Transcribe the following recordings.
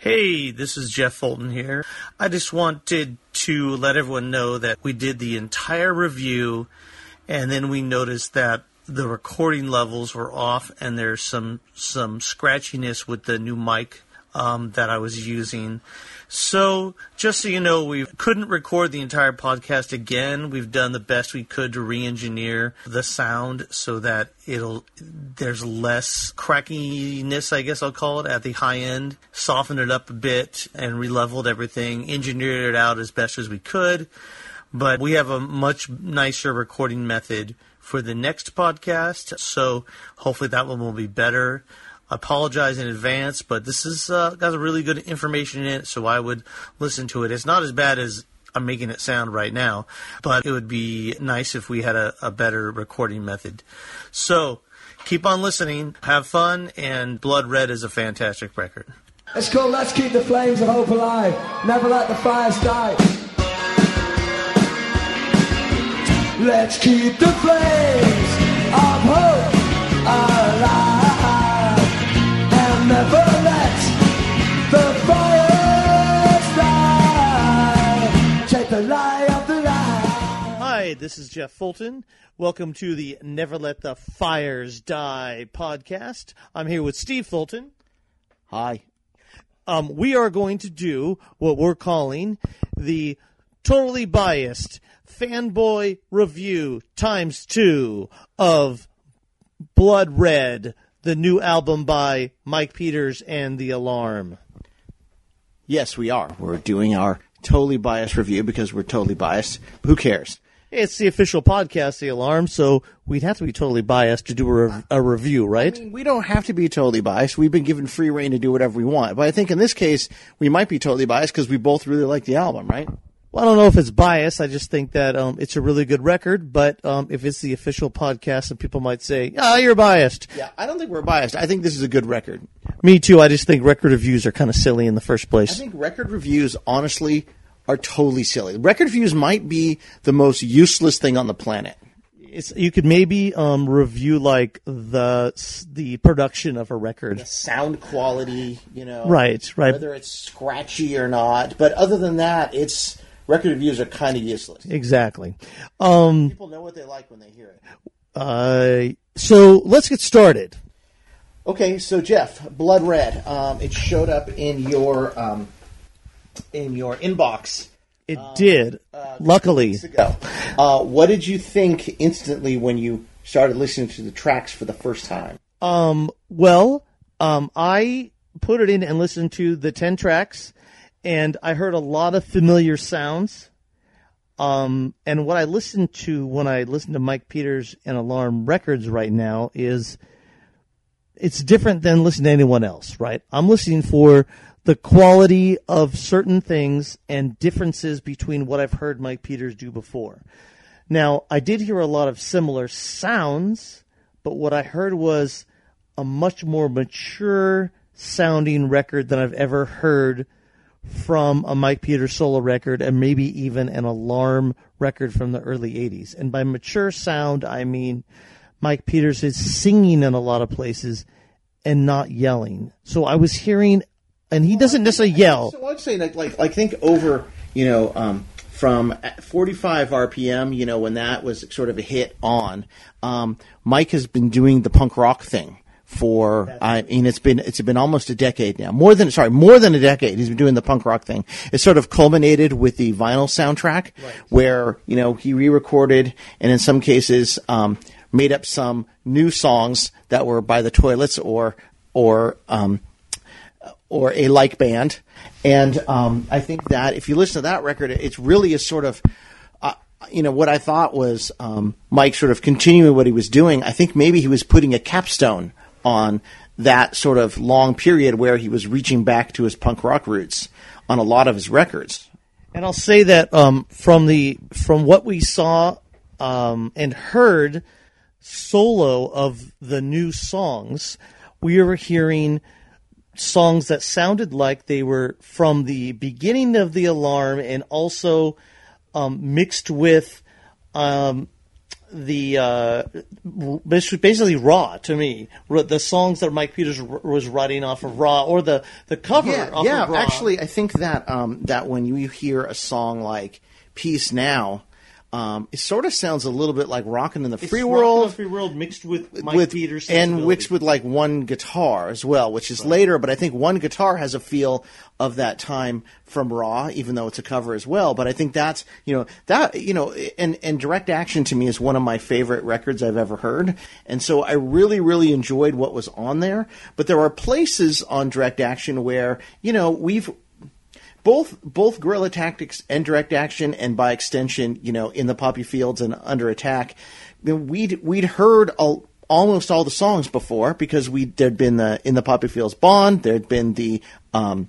Hey, this is Jeff Fulton here. I just wanted to let everyone know that we did the entire review and then we noticed that the recording levels were off and there's some some scratchiness with the new mic um, that I was using. So, just so you know, we couldn't record the entire podcast again. We've done the best we could to re-engineer the sound so that it'll there's less crackiness, I guess I'll call it, at the high end. Softened it up a bit and re-leveled everything, engineered it out as best as we could. But we have a much nicer recording method for the next podcast, so hopefully that one will be better apologize in advance, but this has uh, got a really good information in it, so I would listen to it. It's not as bad as I'm making it sound right now, but it would be nice if we had a, a better recording method. So keep on listening, have fun, and Blood Red is a fantastic record. It's called Let's Keep the Flames of Hope Alive. Never let the fires die. Let's keep the flames of hope alive Hi, this is Jeff Fulton. Welcome to the Never Let the Fires Die podcast. I'm here with Steve Fulton. Hi. Um, we are going to do what we're calling the totally biased fanboy review times two of Blood Red, the new album by Mike Peters and The Alarm. Yes, we are. We're doing our totally biased review because we're totally biased. Who cares? It's the official podcast, The Alarm, so we'd have to be totally biased to do a, a review, right? I mean, we don't have to be totally biased. We've been given free reign to do whatever we want. But I think in this case, we might be totally biased because we both really like the album, right? Well, I don't know if it's biased. I just think that um, it's a really good record. But um, if it's the official podcast, and people might say, "Ah, you're biased." Yeah, I don't think we're biased. I think this is a good record. Me too. I just think record reviews are kind of silly in the first place. I think record reviews, honestly, are totally silly. Record reviews might be the most useless thing on the planet. It's, you could maybe um, review like the the production of a record. Sound quality, you know. Right, right. Whether it's scratchy or not. But other than that, it's record reviews are kind of useless. Exactly. Um, People know what they like when they hear it. uh, so let's get started. Okay, so Jeff, Blood Red. Um, it showed up in your um, in your inbox It did. Luckily, weeks ago. Uh, what did you think instantly when you started listening to the tracks for the first time? Um, well, um, I put it in and listened to the 10 tracks, and I heard a lot of familiar sounds. Um, and what I listen to when I listen to Mike Peters and Alarm Records right now is it's different than listening to anyone else, right? I'm listening for the quality of certain things and differences between what I've heard Mike Peters do before. Now, I did hear a lot of similar sounds, but what I heard was a much more mature sounding record than I've ever heard from a Mike Peters solo record and maybe even an alarm record from the early 80s. And by mature sound, I mean Mike Peters is singing in a lot of places and not yelling. So I was hearing, and he doesn't necessarily yell. So I'd say like like like think over you know um, from 45 RPM. You know when that was sort of a hit on. Um, Mike has been doing the punk rock thing for I mean it's been it's been almost a decade now. More than sorry, more than a decade. He's been doing the punk rock thing. It sort of culminated with the vinyl soundtrack, where you know he re-recorded and in some cases um, made up some new songs that were by the Toilets or or um, or a like band. And um, I think that if you listen to that record, it's really a sort of, uh, you know, what I thought was um, Mike sort of continuing what he was doing. I think maybe he was putting a capstone on that sort of long period where he was reaching back to his punk rock roots on a lot of his records. And I'll say that um, from the from what we saw um, and heard solo of the new songs, we were hearing songs that sounded like they were from the beginning of the alarm and also um, mixed with um, the uh, basically raw to me. The songs that Mike Peters was writing off of Raw, or the the cover. Yeah, yeah. Actually, I think that um, that when you hear a song like "Peace Now," Um, it sort of sounds a little bit like "Rockin' in the Free World," Free World mixed with Mike with, Peters, and mixed with like one guitar as well, which is right. later. But I think one guitar has a feel of that time from Raw, even though it's a cover as well. But I think that's you know that you know, and and Direct Action to me is one of my favorite records I've ever heard, and so I really really enjoyed what was on there. But there are places on Direct Action where you know we've both both guerrilla tactics and direct action, and by extension, you know, in the poppy fields and under attack, we'd we'd heard all, almost all the songs before because we there'd been the in the poppy fields bond, there'd been the um,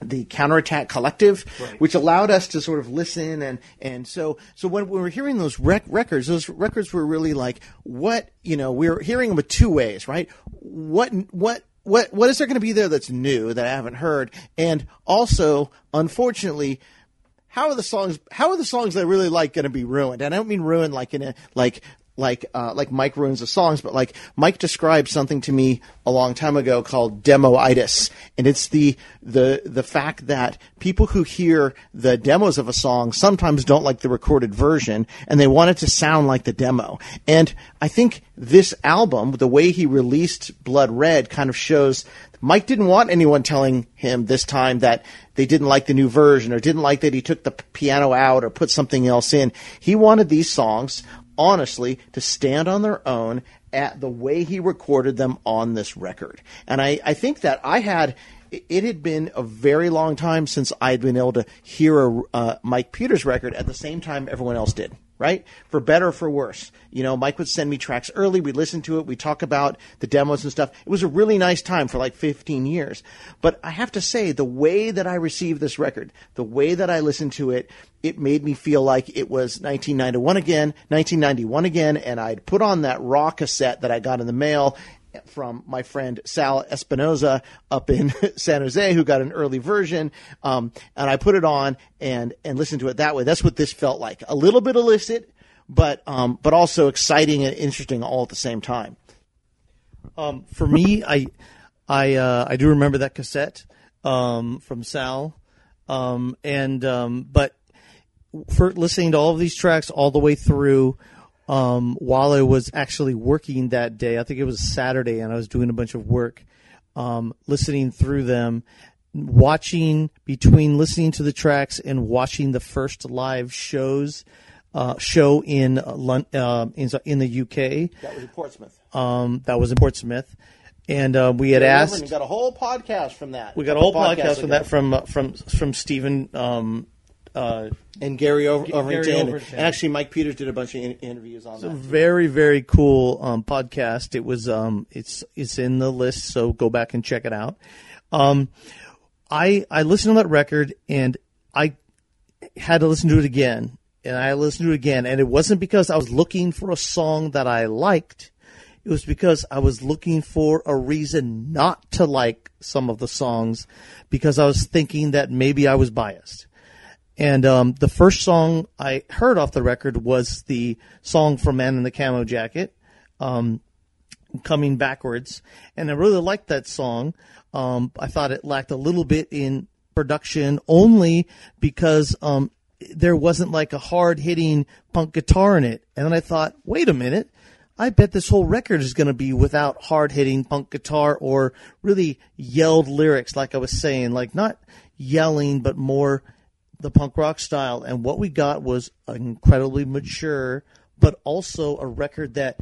the counterattack collective, right. which allowed us to sort of listen and and so so when we were hearing those rec- records, those records were really like what you know we were hearing them with two ways, right? What what what what is there going to be there that's new that I haven't heard? And also, unfortunately, how are the songs? How are the songs that I really like going to be ruined? And I don't mean ruined like in a like like uh, like Mike ruins the songs, but like Mike described something to me a long time ago called demoitis, and it's the the the fact that people who hear the demos of a song sometimes don't like the recorded version, and they want it to sound like the demo. And I think this album, the way he released Blood Red, kind of shows Mike didn't want anyone telling him this time that they didn't like the new version or didn't like that he took the piano out or put something else in. He wanted these songs honestly to stand on their own at the way he recorded them on this record. And I, I think that I had it had been a very long time since I'd been able to hear a uh, Mike Peters record at the same time everyone else did right? For better or for worse. You know, Mike would send me tracks early. We'd listen to it. We'd talk about the demos and stuff. It was a really nice time for like 15 years. But I have to say, the way that I received this record, the way that I listened to it, it made me feel like it was 1991 again, 1991 again, and I'd put on that raw cassette that I got in the mail from my friend Sal Espinoza up in San Jose, who got an early version. Um, and I put it on and, and listened to it that way. That's what this felt like. A little bit illicit, but, um, but also exciting and interesting all at the same time. Um, for me, I, I, uh, I do remember that cassette, um, from Sal. Um, and, um, but for listening to all of these tracks all the way through, um, while I was actually working that day. I think it was Saturday, and I was doing a bunch of work, um, listening through them, watching between listening to the tracks and watching the first live shows. Uh, show in, uh, in in the UK. That was in Portsmouth. Um, that was in Portsmouth, and uh, we had yeah, asked. We got a whole podcast from that. We got a whole podcast, from that from uh, from from Stephen um, uh, and Gary Over- Overington. Gary Overington. And actually, Mike Peters did a bunch of in- interviews on it's that. a very very cool um, podcast. It was um, it's it's in the list, so go back and check it out. Um, I I listened to that record and I had to listen to it again, and I listened to it again, and it wasn't because I was looking for a song that I liked. It was because I was looking for a reason not to like some of the songs because I was thinking that maybe I was biased. And um, the first song I heard off the record was the song from Man in the Camo Jacket, um, coming backwards, and I really liked that song. Um, I thought it lacked a little bit in production, only because um, there wasn't like a hard hitting punk guitar in it. And then I thought, wait a minute. I bet this whole record is going to be without hard hitting punk guitar or really yelled lyrics, like I was saying, like not yelling, but more the punk rock style. And what we got was incredibly mature, but also a record that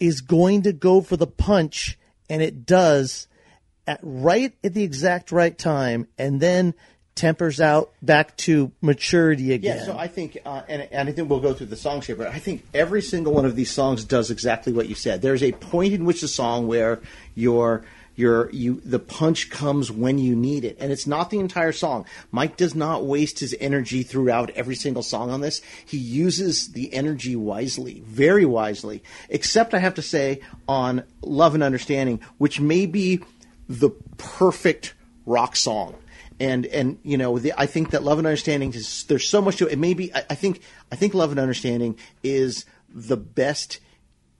is going to go for the punch, and it does at right at the exact right time, and then tempers out back to maturity again. Yeah, so I think, uh, and, and I think we'll go through the songs here, but I think every single one of these songs does exactly what you said. There's a point in which the song where you're your you the punch comes when you need it, and it's not the entire song. Mike does not waste his energy throughout every single song on this. He uses the energy wisely, very wisely. Except I have to say on Love and Understanding, which may be the perfect rock song and and you know the, I think that love and understanding is there's so much to it. maybe I, I think I think love and understanding is the best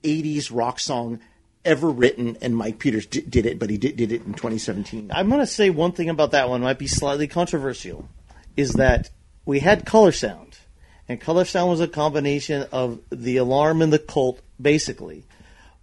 '80s rock song ever written, and Mike Peters did, did it, but he did, did it in 2017. I'm going to say one thing about that one might be slightly controversial, is that we had color sound, and color sound was a combination of the alarm and the cult, basically.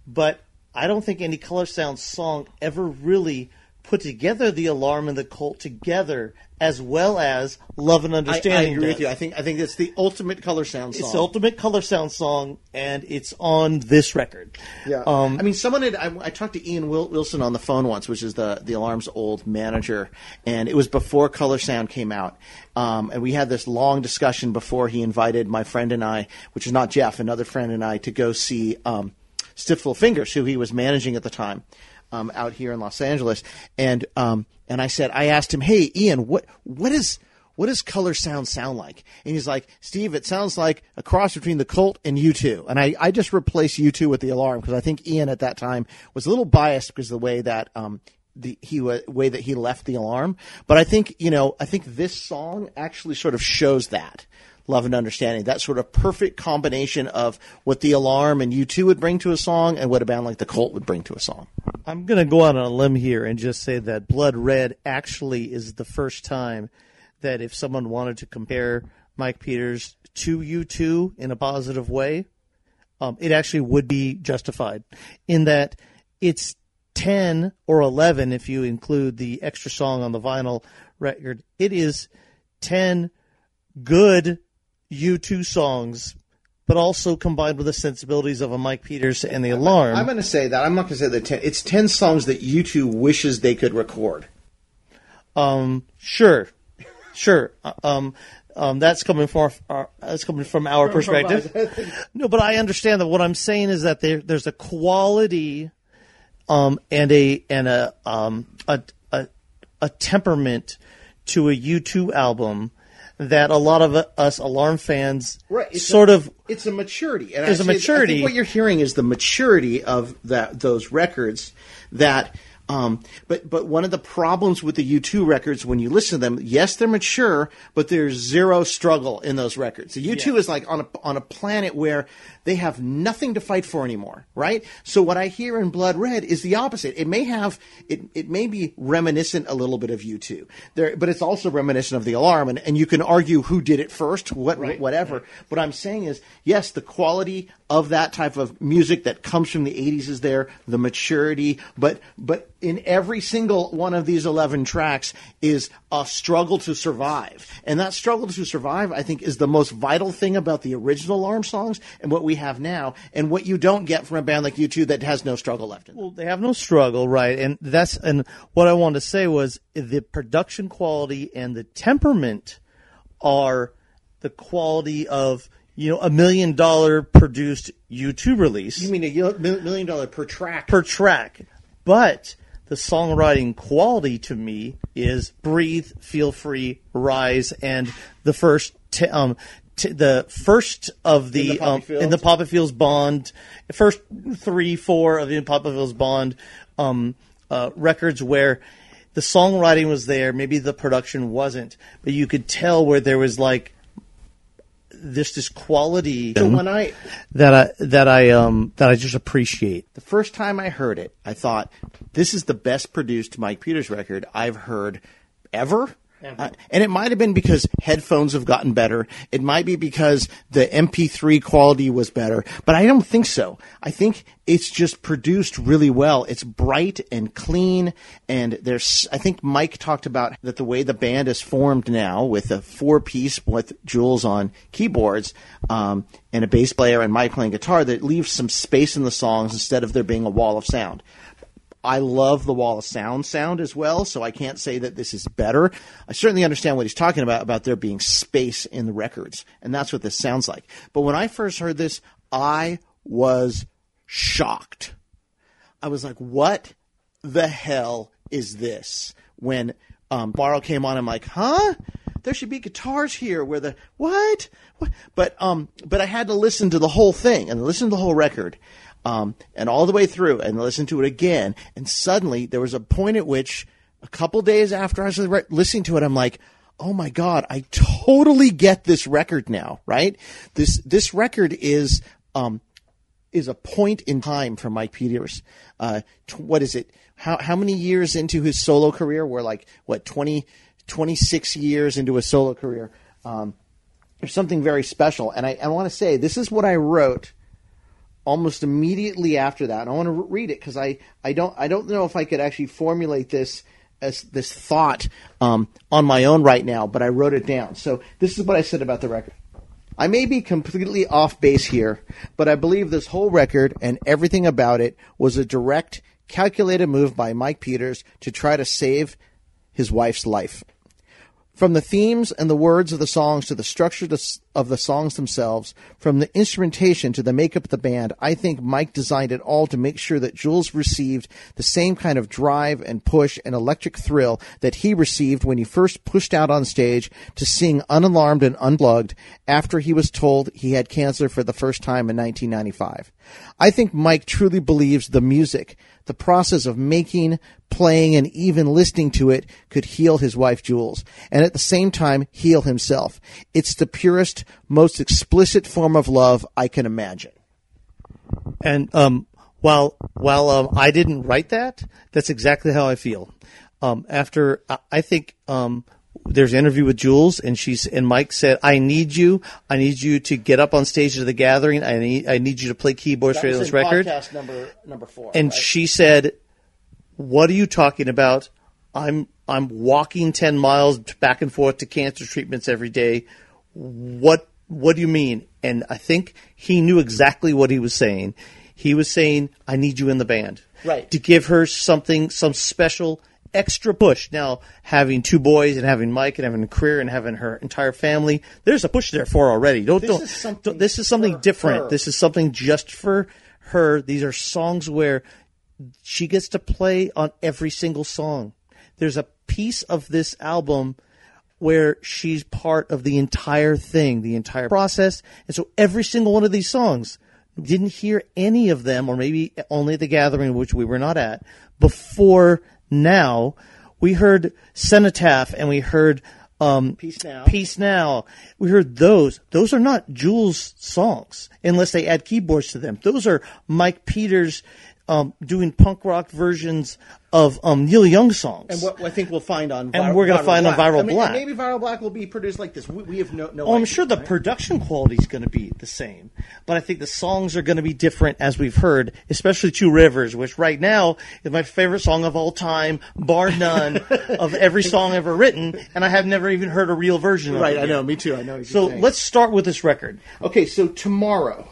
But I don't think any color sound song ever really put together the alarm and the cult together as well as love and I, I understanding. agree with you. I think I think it's the ultimate color sound song. It's the ultimate color sound song, and it's on this record. Yeah. Um, I mean, someone had. I, I talked to Ian Wil- Wilson on the phone once, which is the the alarm's old manager, and it was before Color Sound came out. Um, and we had this long discussion before he invited my friend and I, which is not Jeff, another friend and I, to go see um, Stiff Little Fingers, who he was managing at the time. Um, out here in Los Angeles, and um, and I said, I asked him, "Hey, Ian, what what is what does color sound sound like? And he's like, Steve, it sounds like a cross between the Cult and U2. And I, I just replaced U2 with the alarm because I think Ian at that time was a little biased because of the way that, um, the he way that he left the alarm. But I think, you know, I think this song actually sort of shows that love and understanding, that sort of perfect combination of what the alarm and U2 would bring to a song and what a band like the Cult would bring to a song. I'm going to go out on a limb here and just say that Blood Red actually is the first time that if someone wanted to compare Mike Peters to U2 in a positive way, um, it actually would be justified in that it's 10 or 11 if you include the extra song on the vinyl record. It is 10 good U2 songs, but also combined with the sensibilities of a Mike Peters and the Alarm. I'm going to say that. I'm not going to say that 10. It's 10 songs that U2 wishes they could record. Um, sure, sure. Uh, Um, um, that's coming from our, that's coming from our perspective. no, but I understand that what I'm saying is that there, there's a quality, um, and a and a um a a, a temperament to a U2 album that a lot of us alarm fans Right. Sort a, of It's a maturity. And There's a I say- I maturity. think what you're hearing is the maturity of that those records that. Um, but but one of the problems with the U2 records when you listen to them, yes, they're mature, but there's zero struggle in those records. The U2 is like on a on a planet where they have nothing to fight for anymore, right? So what I hear in Blood Red is the opposite. It may have it it may be reminiscent a little bit of U2, there, but it's also reminiscent of the Alarm, and, and you can argue who did it first, what whatever. What I'm saying is, yes, the quality of that type of music that comes from the 80s is there, the maturity, but but in every single one of these 11 tracks is a struggle to survive. And that struggle to survive, I think, is the most vital thing about the original Alarm songs and what we have now, and what you don't get from a band like U2 that has no struggle left. Well, they have no struggle, right? And that's and what I wanted to say was the production quality and the temperament are the quality of you know a million dollar produced U2 release You mean a million dollar per track? per track, but the songwriting quality to me is breathe, feel free, rise, and the first t- um. T- the first of the, In the um, in the Poppy Fields Bond, first three, four of the Poppy Fields Bond um, uh, records where the songwriting was there, maybe the production wasn't, but you could tell where there was like this this quality when I that I that I um that I just appreciate. the first time I heard it, I thought this is the best produced Mike Peters record I've heard ever. Uh, and it might have been because headphones have gotten better. It might be because the MP3 quality was better, but I don't think so. I think it's just produced really well. It's bright and clean, and there's. I think Mike talked about that the way the band is formed now, with a four piece with Jules on keyboards um, and a bass player and Mike playing guitar, that leaves some space in the songs instead of there being a wall of sound. I love the wall of sound sound as well, so I can't say that this is better. I certainly understand what he's talking about about there being space in the records, and that's what this sounds like. But when I first heard this, I was shocked. I was like, "What the hell is this?" When um, Borrow came on, I'm like, "Huh? There should be guitars here." Where the what? what? But um, but I had to listen to the whole thing and listen to the whole record, um, and all the way through, and listen to it again. And suddenly, there was a point at which, a couple days after I was listening to it, I'm like, "Oh my god, I totally get this record now!" Right? This this record is um, is a point in time for Mike Peters. Uh, t- what is it? How how many years into his solo career? We're like what 20, 26 years into a solo career. Um, there's something very special, and I, I want to say this is what I wrote almost immediately after that. And I want to read it because I, I don't I don't know if I could actually formulate this as this thought um, on my own right now, but I wrote it down. So this is what I said about the record. I may be completely off base here, but I believe this whole record and everything about it was a direct, calculated move by Mike Peters to try to save his wife's life. From the themes and the words of the songs to the structure of the songs themselves, from the instrumentation to the makeup of the band, I think Mike designed it all to make sure that Jules received the same kind of drive and push and electric thrill that he received when he first pushed out on stage to sing unalarmed and unplugged after he was told he had cancer for the first time in 1995. I think Mike truly believes the music, the process of making, playing, and even listening to it could heal his wife Jules, and at the same time heal himself. It's the purest, most explicit form of love I can imagine. And um, while while um, I didn't write that, that's exactly how I feel. Um, after I think um, there's an interview with Jules, and she's and Mike said, "I need you. I need you to get up on stage at the gathering. I need I need you to play keyboards for this record." Podcast number number four. And right? she said, "What are you talking about? I'm I'm walking ten miles back and forth to cancer treatments every day. What what do you mean?" And I think he knew exactly what he was saying. He was saying, "I need you in the band." Right. To give her something, some special extra push. Now, having two boys and having Mike and having a career and having her entire family, there's a push there for already. Don't This don't. is something don't- this is something different. her. This is something just for her. These are songs where she gets to play on every single song. There's a piece of this album where she's part of the entire thing, the entire process. And so every single one of these songs, didn't hear any of them, or maybe only at the gathering, which we were not at, before now. We heard Cenotaph and we heard um, Peace Now. Peace Now. We heard those. Those are not Jules songs unless they add keyboards to them. Those are Mike Peters um, doing punk rock versions of um, Neil Young songs. And what I think we'll find on And we're gonna find on Viral I mean, Black. Maybe Viral Black will be produced like this. We, we have no no. Oh, I'm idea, sure the right? production quality is going to be the same, but I think the songs are going to be different, as we've heard, especially Two Rivers, which right now is my favorite song of all time, bar none, of every song ever written, and I have never even heard a real version of it. Right. I know. Me too. I know. So let's start with this record. Okay, so tomorrow.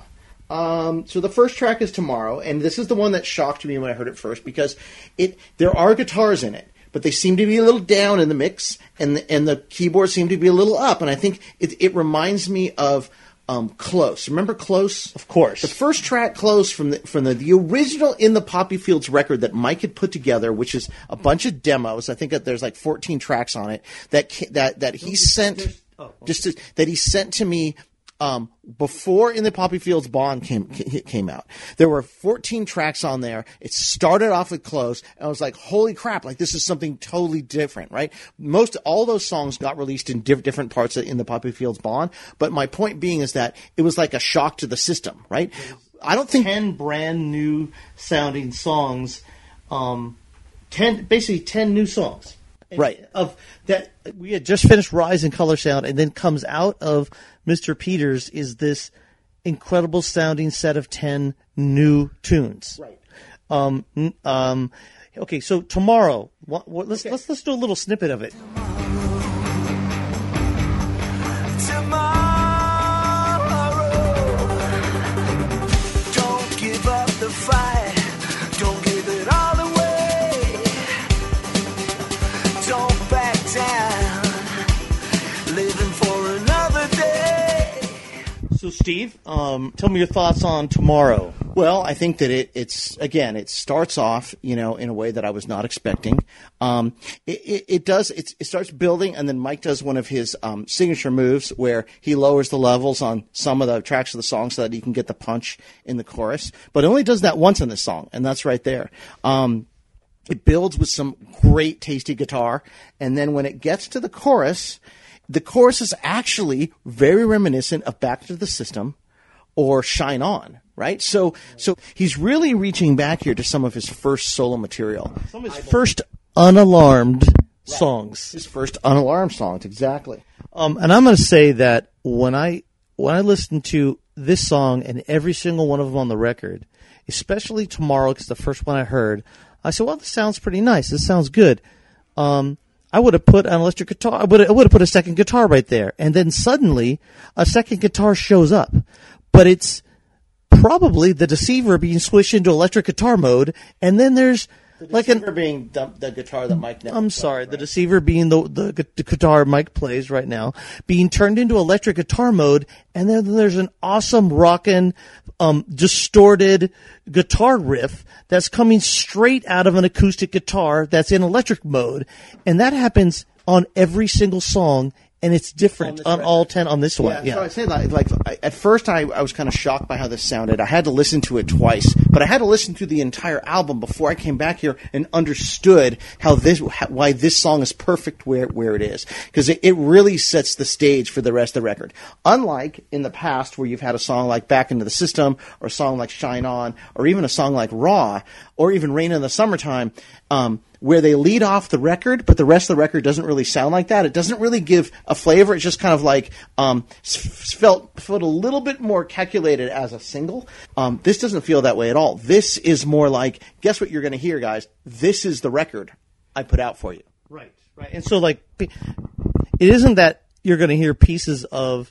Um, so the first track is tomorrow, and this is the one that shocked me when I heard it first because it there are guitars in it, but they seem to be a little down in the mix, and the, and the keyboards seem to be a little up, and I think it, it reminds me of um, Close. Remember Close? Of course. The first track, Close, from the from the, the original In the Poppy Fields record that Mike had put together, which is a bunch of demos. I think that there's like 14 tracks on it that that that he sent just to, that he sent to me um, before in the poppy fields bond came came out there were 14 tracks on there it started off with close and i was like holy crap like this is something totally different right most all those songs got released in diff- different parts of, in the poppy fields bond but my point being is that it was like a shock to the system right i don't think Ten brand new sounding songs, um, ten basically ten new songs. Right. Of that we had just finished Rise in Color Sound, and then comes out of Mr. Peters is this incredible sounding set of ten new tunes. Right. Um. Um. Okay. So tomorrow, what, what, let's let's let's do a little snippet of it. Don't So Steve, um, tell me your thoughts on tomorrow. Well, I think that it, it's again, it starts off, you know, in a way that I was not expecting. Um, it, it, it does, it's, it starts building, and then Mike does one of his um, signature moves where he lowers the levels on some of the tracks of the song so that he can get the punch in the chorus. But it only does that once in the song, and that's right there. Um, it builds with some great tasty guitar, and then when it gets to the chorus, the chorus is actually very reminiscent of Back to the System or Shine On, right? So, so he's really reaching back here to some of his first solo material. Some of his first unalarmed songs. His first unalarmed songs, exactly. Um, and I'm going to say that when I when I listen to this song and every single one of them on the record, especially tomorrow, because the first one I heard, I said, "Well, this sounds pretty nice. This sounds good." Um, I would have put an electric guitar. I would I would have put a second guitar right there, and then suddenly a second guitar shows up, but it's probably the deceiver being switched into electric guitar mode, and then there's like an being the, the guitar that Mike. Never I'm sorry, the right? deceiver being the, the the guitar Mike plays right now, being turned into electric guitar mode, and then there's an awesome rockin', um, distorted guitar riff that's coming straight out of an acoustic guitar that's in electric mode, and that happens on every single song, and it's different this on, all ten on this one. Yeah, Yeah, so I say that. like I- at first I, I was kind of shocked by how this sounded. I had to listen to it twice, but I had to listen to the entire album before I came back here and understood how this how, why this song is perfect where where it is because it, it really sets the stage for the rest of the record. Unlike in the past where you've had a song like Back into the System or a song like Shine On or even a song like Raw or even Rain in the Summertime. Um, where they lead off the record, but the rest of the record doesn't really sound like that. It doesn't really give a flavor. It's just kind of like um, felt felt a little bit more calculated as a single. Um, this doesn't feel that way at all. This is more like, guess what you're going to hear, guys? This is the record I put out for you. Right, right. And so like it isn't that you're going to hear pieces of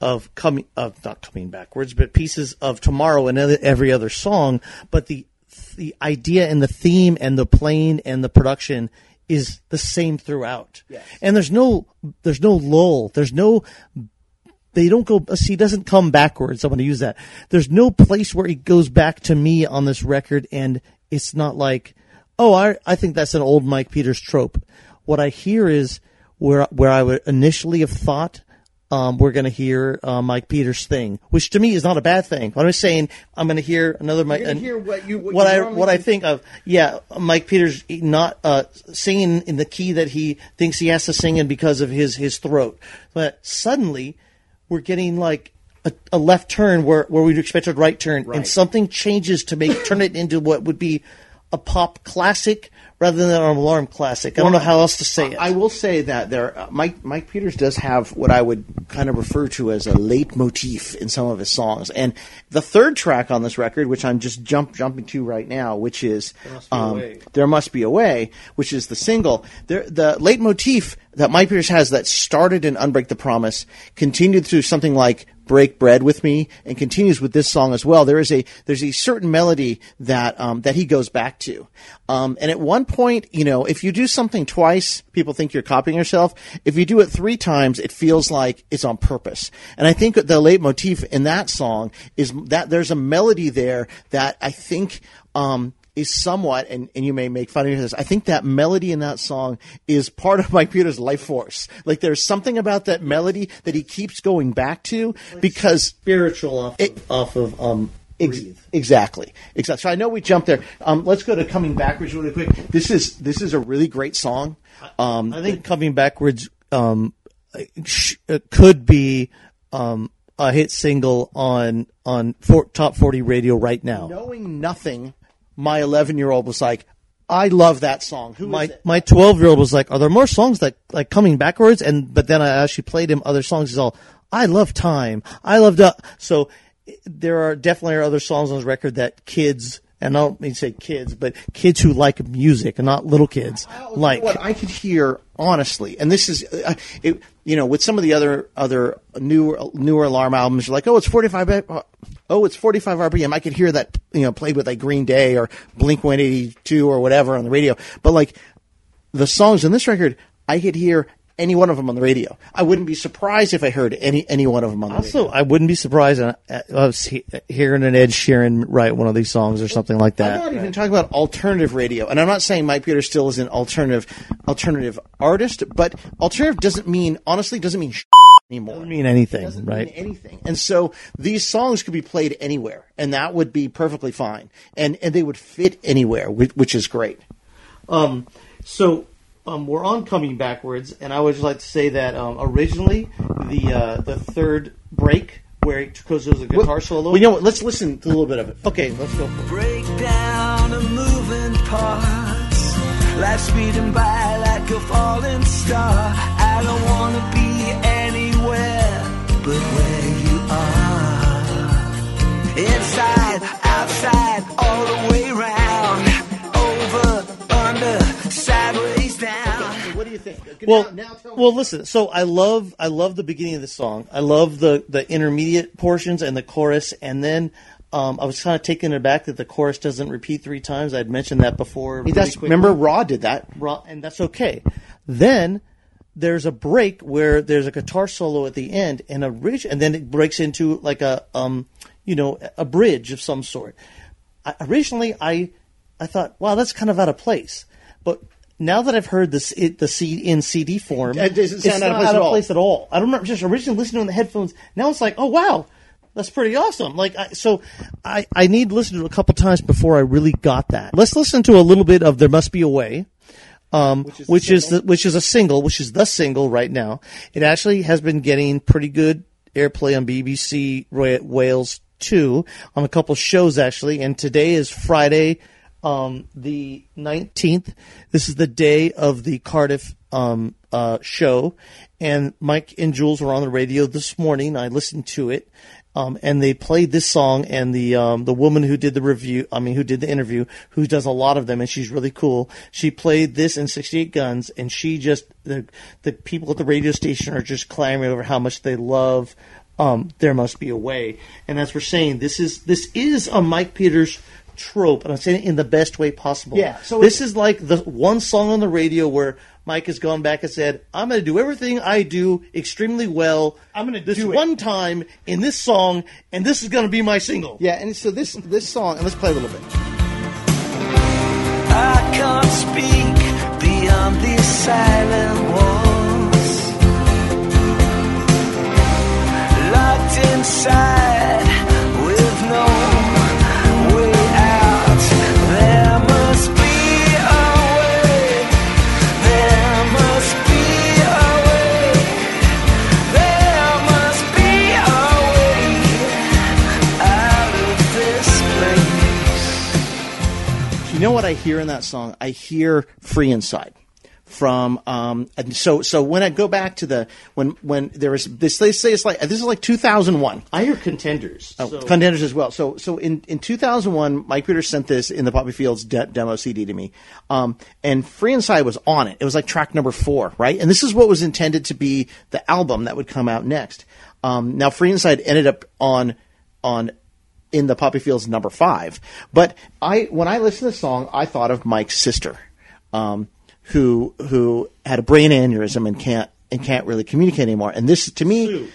of coming of not coming backwards, but pieces of tomorrow and every other song, but the the idea and the theme and the plane and the production is the same throughout. And there's no there's no lull. There's no they don't go see doesn't come backwards i'm going to use that there's no place where he goes back to me on this record and it's not like oh i i think that's an old mike peters trope what i hear is where where i would initially have thought um, we're going to hear uh, Mike Peters' thing, which to me is not a bad thing. I'm just saying I'm going to hear another Mike. and hear what you- what what I what I think- of. Yeah, Mike Peters not uh, singing in the key that he thinks he has to sing in because of his his throat. But suddenly, we're getting like a, a left turn where where we'd expect a right turn, and something changes to make turn it into what would be a pop classic rather than an alarm classic. I don't know how else to say it. I will say that there, uh, Mike Mike Peters does have what I would kind of refer to as a leitmotif in some of his songs, and the third track on this record, which I'm just jump jumping to right now, which is um, "There Must Be a Way," which is the single. There, the leitmotif that Mike Peters has that started in "Unbreak the Promise" continued through something like break bread with me and continues with this song as well. There is a there's a certain melody that um, that he goes back to. Um, and at one point you know if you do something twice people think you're copying yourself. If you do it three times it feels like it's on purpose. And i think the leitmotif in that song is that there's a melody there that i think um, is somewhat, and, and you may make fun of me for this. I think that melody in that song is part of Mike Peters' life force. Like there's something about that melody that he keeps going back to because spiritual off It- of, off of um Ex- exactly, exactly. So I know we jumped there. Um, let's go to coming backwards really quick. This is this is a really great song. Um, I think coming backwards um, sh- uh, could be um, a hit single on on for, top forty radio right now. knowing nothing, my 11 year old was like, "I love that song." Who My my twelve year old was like, "Are there more songs that like coming backwards?" And but then I actually played him other songs. He's all, "I love time. I love the." So there are definitely other songs on this record that kids. And I don't mean to say kids, but kids who like music and not little kids like. what I could hear honestly, and this is, uh, it, you know, with some of the other other newer newer alarm albums, you're like, oh, it's 45, uh, oh, it's 45 RPM. I could hear that, you know, played with like Green Day or Blink 182 or whatever on the radio. But like the songs on this record, I could hear any one of them on the radio. I wouldn't be surprised if I heard any any one of them on the radio. Also, I wouldn't be surprised uh, uh, I was he- hearing an Ed Sheeran write one of these songs or something like that. I'm not even talking about alternative radio, and I'm not saying Mike Peter still is an alternative alternative artist, but alternative doesn't mean honestly doesn't mean anymore. Doesn't mean anything, doesn't right? mean anything. And so these songs could be played anywhere, and that would be perfectly fine, and and they would fit anywhere, which, which is great. Um, so um, we're on coming backwards, and I would just like to say that um, originally the uh, the third break where it goes there's a guitar solo. Well, you know what? Let's listen to a little bit of it. okay, let's go. Break down the moving parts. Life speeding by like a falling star. I don't wanna be anywhere but where you are. Inside, outside, all the way round. Over, under, sideways down. What do you think? Well, now, now tell well, me. listen. So I love I love the beginning of the song. I love the the intermediate portions and the chorus, and then. Um, I was kind of taken aback that the chorus doesn't repeat three times. I'd mentioned that before. really That's, remember, Raw did that. Ra- and that's okay. Then there's a break where there's a guitar solo at the end and a ridge, and then it breaks into like a um, you know, a bridge of some sort. I, originally, I I thought, wow, that's kind of out of place, but now that I've heard this it, the C in CD form, It doesn't sound it's out of not place out at of all. place at all. I don't remember just originally listening on the headphones. Now it's like, oh wow. That's pretty awesome. Like, I, so I, I need to listen to it a couple times before I really got that. Let's listen to a little bit of "There Must Be a Way," um, which is the, which is a single, which is the single right now. It actually has been getting pretty good airplay on BBC Wales two on a couple shows actually, and today is Friday, um, the nineteenth. This is the day of the Cardiff um, uh, show, and Mike and Jules were on the radio this morning. I listened to it. Um, and they played this song, and the um, the woman who did the review, I mean, who did the interview, who does a lot of them, and she's really cool. She played this in 68 Guns, and she just the the people at the radio station are just clamoring over how much they love. Um, there must be a way, and as we're saying, this is this is a Mike Peters trope, and I'm saying it in the best way possible. Yeah, so this is like the one song on the radio where Mike has gone back and said, "I'm going to do everything I do extremely well. I'm going to do this it." one time in this song, and this is going to be my single." Yeah, and so this this song, and let's play a little bit. I can't speak beyond these silent walls. Locked inside know what I hear in that song? I hear "Free Inside." From um, and so so when I go back to the when when there was this they say it's like this is like 2001 I hear contenders. Oh, so- contenders as well. So, so in, in 2001, Mike Peters sent this in the Poppy Fields de- demo CD to me, um, and Free Inside was on it. It was like track number four, right? And this is what was intended to be the album that would come out next. Um, now, Free Inside ended up on on in the Poppy Fields number five. But I when I listened to the song, I thought of Mike's sister, um, who who had a brain aneurysm and can't and can't really communicate anymore. And this to me. Sue.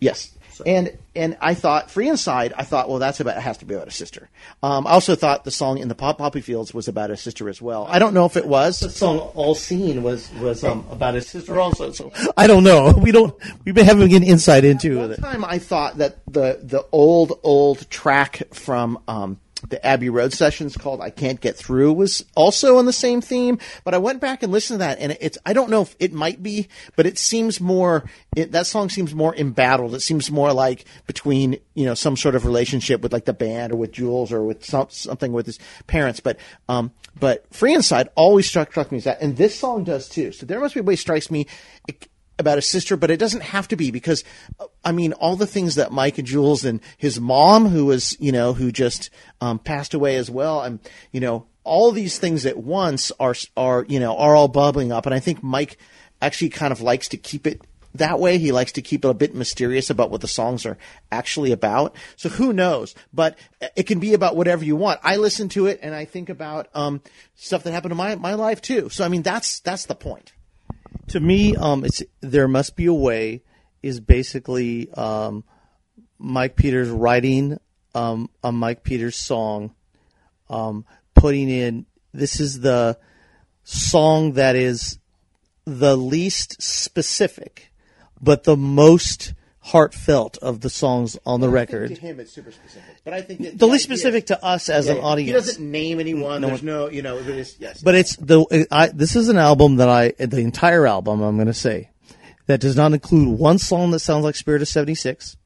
Yes. And and I thought Free Inside, I thought, well, that's about it has to be about a sister. Um, I also thought the song in the Pop Poppy Fields was about a sister as well. I don't know if it was. The song "All Seen" was was um, about a sister also. So I don't know. We don't. We've been having an insight into One it. time I thought that the the old old track from um, the Abbey Road sessions called "I Can't Get Through" was also on the same theme. But I went back and listened to that, and it's I don't know if it might be, but it seems more it, that song seems more embattled. It seems more like between you know some sort of relationship with like the band or with Jules or with some, something with his parents. But um, but Free Inside always struck struck me as that, and this song does too. So there must be a way strikes me. It, about a sister, but it doesn't have to be because, uh, I mean, all the things that Mike and Jules and his mom, who was, you know, who just um, passed away as well, and you know, all these things at once are are you know are all bubbling up, and I think Mike actually kind of likes to keep it that way. He likes to keep it a bit mysterious about what the songs are actually about. So who knows? But it can be about whatever you want. I listen to it and I think about um, stuff that happened in my my life too. So I mean, that's that's the point. To me, um, it's there must be a way is basically um, Mike Peters writing um, a Mike Peters song, um, putting in this is the song that is the least specific, but the most heartfelt of the songs on the record. To him, it's super specific, but I think that The least specific to us as Yeah, an yeah. audience. He doesn't name anyone. There's no, you know, but it's, yes. But it's the I, this is an album that I the entire album I'm going to say that does not include one song that sounds like Spirit of '76,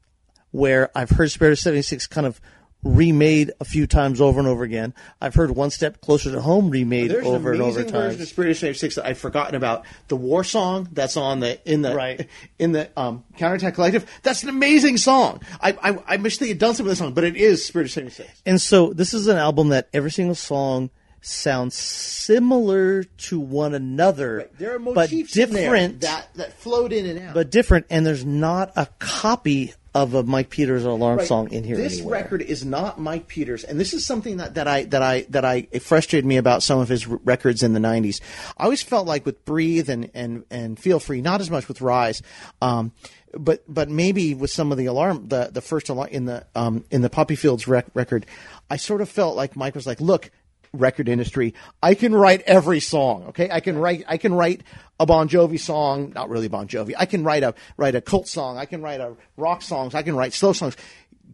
where I've heard Spirit of 76 kind of remade a few times over and over again. I've heard One Step Closer to Home remade There's over an and over amazing version of. Spirit of '76 that I'd forgotten about. The war song that's on the in the Right. in the um, Counterattack Collective. That's an amazing song. I, I I wish they had done some of the song, but it is Spirit of '76. And so this is an album that every single song sounds similar to one another, There are but motifs there different. that that float in and out. but different, and there's not a copy of a Mike Peters alarm Right. song in here This anywhere. record is not Mike Peters, and this is something that, that I that I that I it frustrated me about some of his r- records in the '90s. I always felt like with Breathe and and and Feel Free, not as much with Rise, um, but but maybe with some of the alarm, the the first alarm in the um, in the Poppy Fields rec- record, I sort of felt like Mike was like, look. Record industry, I can write every song. Okay, I can write. I can write a Bon Jovi song, not really Bon Jovi. I can write a write a cult song. I can write a rock songs. I can write slow songs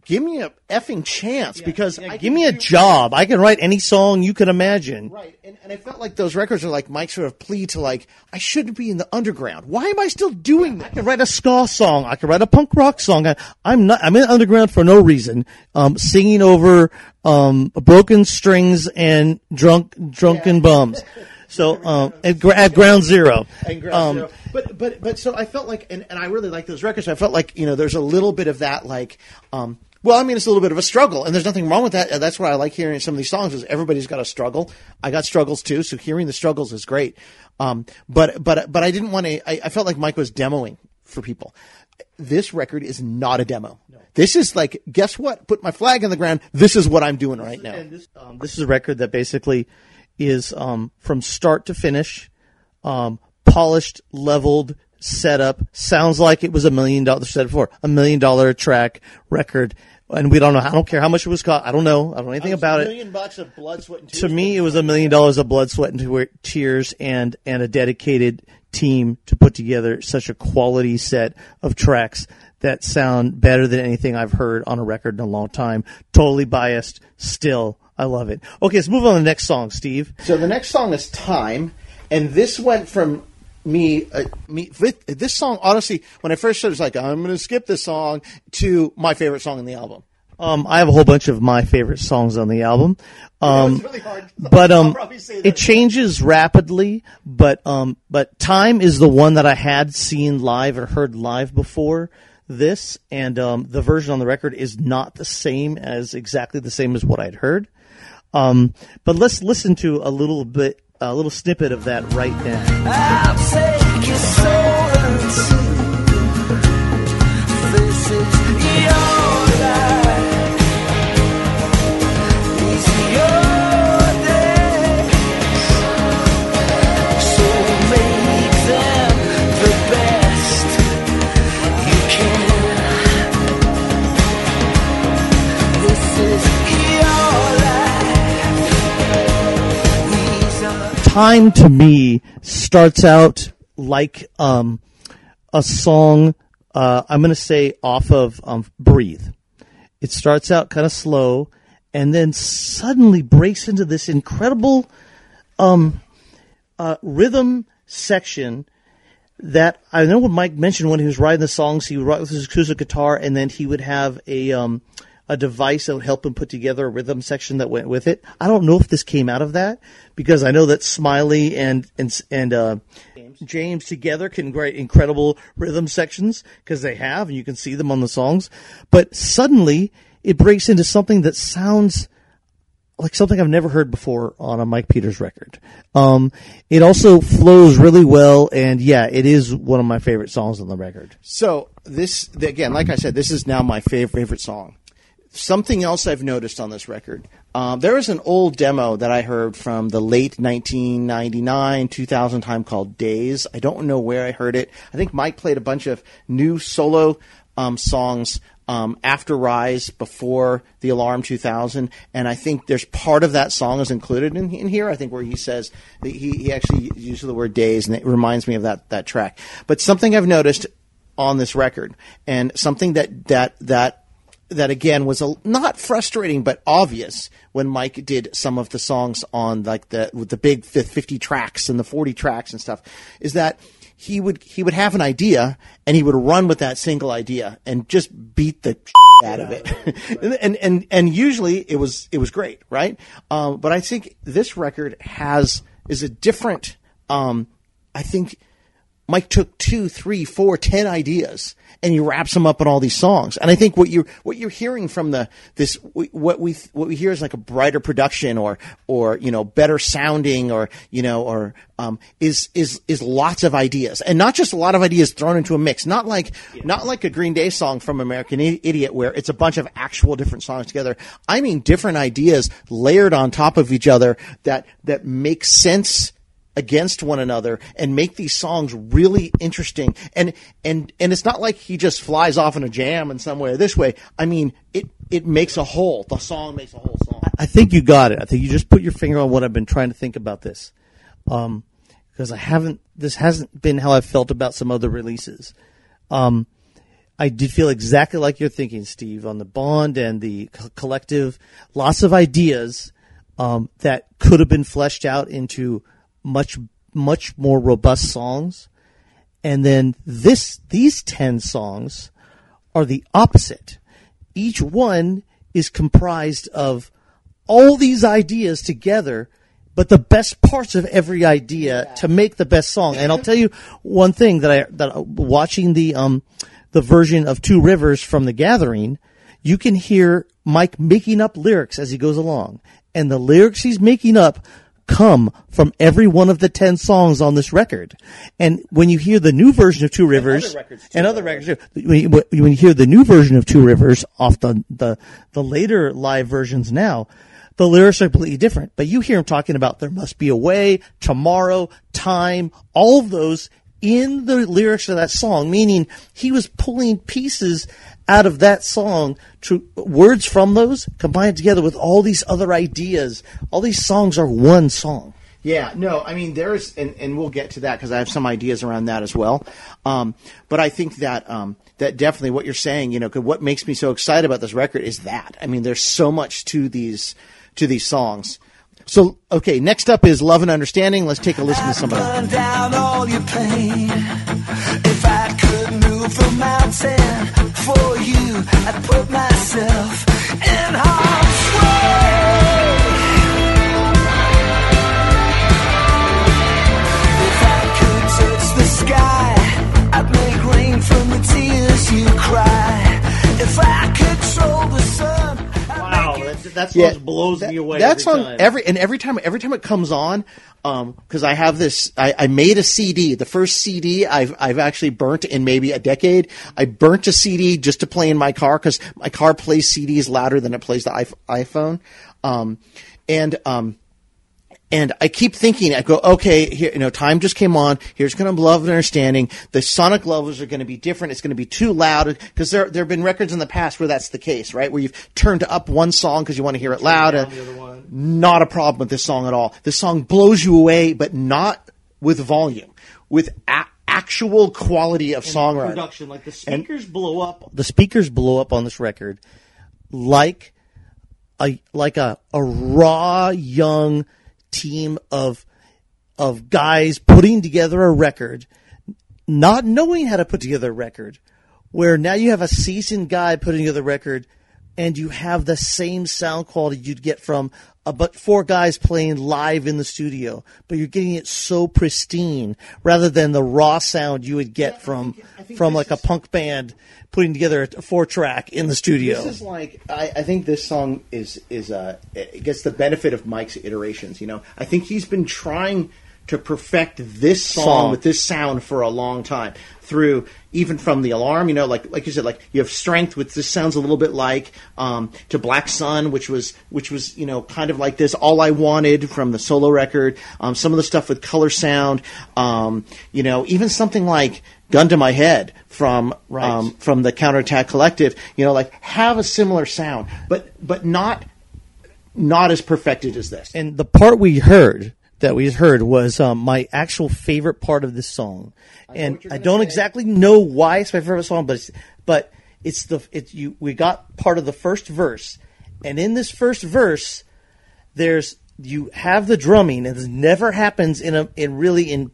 give me a effing chance because I Give me a job. I can write any song you can imagine. Right, and, and I felt like those records are like Mike's sort of plea to like I shouldn't be in the underground. Why am I still doing that? I can write a ska song. I can write a punk rock song. I, I'm not. I'm in the underground for no reason. Um, singing over um, broken strings and drunk drunken bums. So um, at, at ground zero. And Ground Um, Zero. But but but so I felt like, and, and I really like those records. I felt like you know there's a little bit of that like. um well, I mean, it's a little bit of a struggle, and there's nothing wrong with that. That's what I like hearing some of these songs. Is everybody's got a struggle. I got struggles too, so hearing the struggles is great. Um, but but but I didn't want to. I, I felt like Mike was demoing for people. This record is not a demo. This is like, guess what? Put my flag on the ground. This is what I'm doing right now. And this, um, this is a record that basically is um, from start to finish, um, polished, leveled, set up. Sounds like it was a million dollars. Said before, a million dollar track record, and we don't know. I don't care how much it was cost. I don't know. I don't know anything about a it. million bucks of blood, sweat, and tears. To me, it was a million dollars of blood, sweat, and tears, and and a dedicated team to put together such a quality set of tracks that sound better than anything I've heard on a record in a long time. Totally biased, still, I love it. Okay, let's move on to the next song, Steve. So the next song is "Time," and this went from me, uh, me. This song, honestly, when I first started, it was like I'm going to skip this song to my favorite song in the album. Um, I have a whole bunch of my favorite songs on the album. Um, it's really hard. but um, it changes rapidly. But um, but time is the one that I had seen live or heard live before this, and um, the version on the record is not the same as exactly the same as what I'd heard. Um, but let's listen to a little bit, a little snippet of that right now. Time to me starts out like um, a song. Uh, I'm going to say off of um, "Breathe." It starts out kind of slow, and then suddenly breaks into this incredible um, uh, rhythm section that I know what Mike mentioned when he was writing the songs, he would write with his acoustic guitar, and then he would have a um, a device that would help him put together a rhythm section that went with it. I don't know if this came out of that because I know that Smiley and and and uh, James. together can write incredible rhythm sections because they have, and you can see them on the songs. But suddenly, it breaks into something that sounds like something I've never heard before on a Mike Peters record. Um, it also flows really well, and yeah, it is one of my favorite songs on the record. So this again, like I said, this is now my fav- favorite song. Something else I've noticed on this record. Um, there is an old demo that I heard from the late 1999, 2000 time called Days. I don't know where I heard it. I think Mike played a bunch of new solo um, songs um, after Rise, before the Alarm 2000, and I think there's part of that song is included in, in here. I think where he says he, he actually uses the word days, and it reminds me of that that track. But something I've noticed on this record, and something that that that that again was a, not frustrating but obvious when Mike did some of the songs on like the with the big 50 tracks and the 40 tracks and stuff is that he would he would have an idea and he would run with that single idea and just beat the out of it. and, and and usually it was it was great, right? Um, but I think this record has is a different. Um, I think Mike took two, three, four, ten ideas and he wraps them up in all these songs. And I think what you're, what you're hearing from the this what we what we hear is like a brighter production or or you know better sounding or you know or um, is is is lots of ideas and not just a lot of ideas thrown into a mix. Not like not like a Green Day song from American Idiot where it's a bunch of actual different songs together. I mean different ideas layered on top of each other that that make sense against one another and make these songs really interesting. And and and it's not like he just flies off in a jam in some way or this way. I mean, it it makes a whole. The song makes a whole song. I think you got it. I think you just put your finger on what I've been trying to think about this. Um, because I haven't, this hasn't been how I've felt about some other releases. Um, I did feel exactly like you're thinking, Steve, on the Bond and the co- collective. Lots of ideas um, that could have been fleshed out into much, much more robust songs. And then this, these 10 songs are the opposite. Each one is comprised of all these ideas together, but the best parts of every idea to make the best song. And I'll tell you one thing that I that watching the um the version of Two Rivers from The Gathering, you can hear Mike making up lyrics as he goes along, and the lyrics he's making up come from every one of the 10 songs on this record. And when you hear the new version of Two Rivers and other records too, when you, when you hear the new version of Two Rivers off the, the, the later live versions now, the lyrics are completely different, but you hear him talking about there must be a way, tomorrow, time, all of those in the lyrics of that song, meaning he was pulling pieces out of that song to words from those combined together with all these other ideas. All these songs are one song. Yeah, no, I mean there's, and, and we'll get to that because I have some ideas around that as well. Um, but I think that um, that definitely what you're saying, you know, 'cause what makes me so excited about this record is that. I mean, there's so much to these to these songs. So, okay, next up is Love and Understanding. Let's take a listen to some of them. I put myself in harm's I'd make it that Yeah, blows that- me away. That song every and every time every time it comes on, because I have this, I, I made a CD. The first CD I've I've actually burnt in maybe a decade. I burnt a CD just to play in my car because my car plays CDs louder than it plays the iPhone. Um, and um, and I keep thinking, I go, okay, here, you know, time just came on. Here's going to love and understanding. The sonic levels are going to be different. It's going to be too loud because there there have been records in the past where that's the case, right? Where you've turned up one song because you want to hear it loud. and Not a problem with this song at all. This song blows you away, but not with volume, with a- actual quality of songwriting. production. Like the speakers blow up. The speakers blow up on this record, like a like a a raw young team of of guys putting together a record, not knowing how to put together a record. Where now you have a seasoned guy putting together a record, and you have the same sound quality you'd get from a but four guys playing live in the studio, but you're getting it so pristine rather than the raw sound you would get from from like a punk band putting together a four track in the studio. This is like I, I think this song is is uh it gets the benefit of Mike's iterations. You know, I think he's been trying to perfect this song, Song. with this sound for a long time through even from the alarm you know like like you said like you have strength which this sounds a little bit like um, to black sun which was which was you know kind of like this all i wanted from the solo record. Um, some of the stuff with color sound um, you know even something like gun to my head from um, from the counterattack collective you know like have a similar sound but but not not as perfected as this. And the part we heard that we heard was um, my actual favorite part of this song, and I don't exactly know why it's my favorite song, but it's, but it's the it's you we got part of the first verse, and in this first verse, there's you have the drumming, and this never happens in a in really in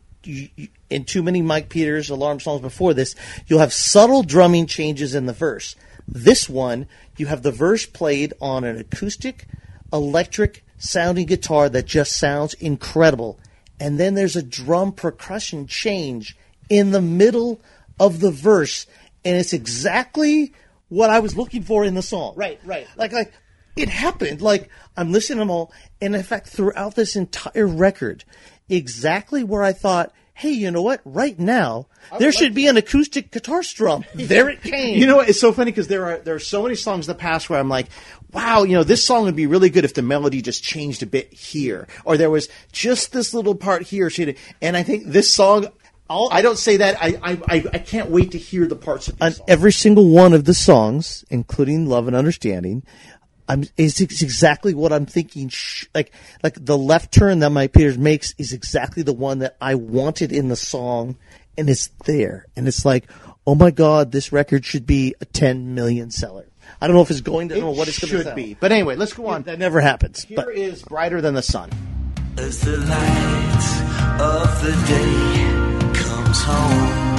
in too many Mike Peters alarm songs before this, you'll have subtle drumming changes in the verse. This one, you have the verse played on an acoustic, electric sounding guitar that just sounds incredible. And then there's a drum percussion change in the middle of the verse, and it's exactly what I was looking for in the song. Right, right. Like, like it happened. Like I'm listening to them all, and in fact, throughout this entire record, exactly where I thought, hey, you know what? Right now, there should be an acoustic guitar strum. There it came. You know what? It's so funny because there are there are so many songs in the past where I'm like, wow, you know, this song would be really good if the melody just changed a bit here, or there was just this little part here. she- And I think this song. All- I don't say that. I, I I I can't wait to hear the parts of on this song. every single one of the songs, including "Love and Understanding," I'm it's, it's exactly what I'm thinking. Like like the left turn that Mike Peters makes is exactly the one that I wanted in the song, and it's there. And it's like, oh my god, this record should be a 10 million seller. I don't know if it's going to. I don't know what it's should sell. be. But anyway, let's go on. That never happens. Here But is brighter than the sun. As the light of the day comes home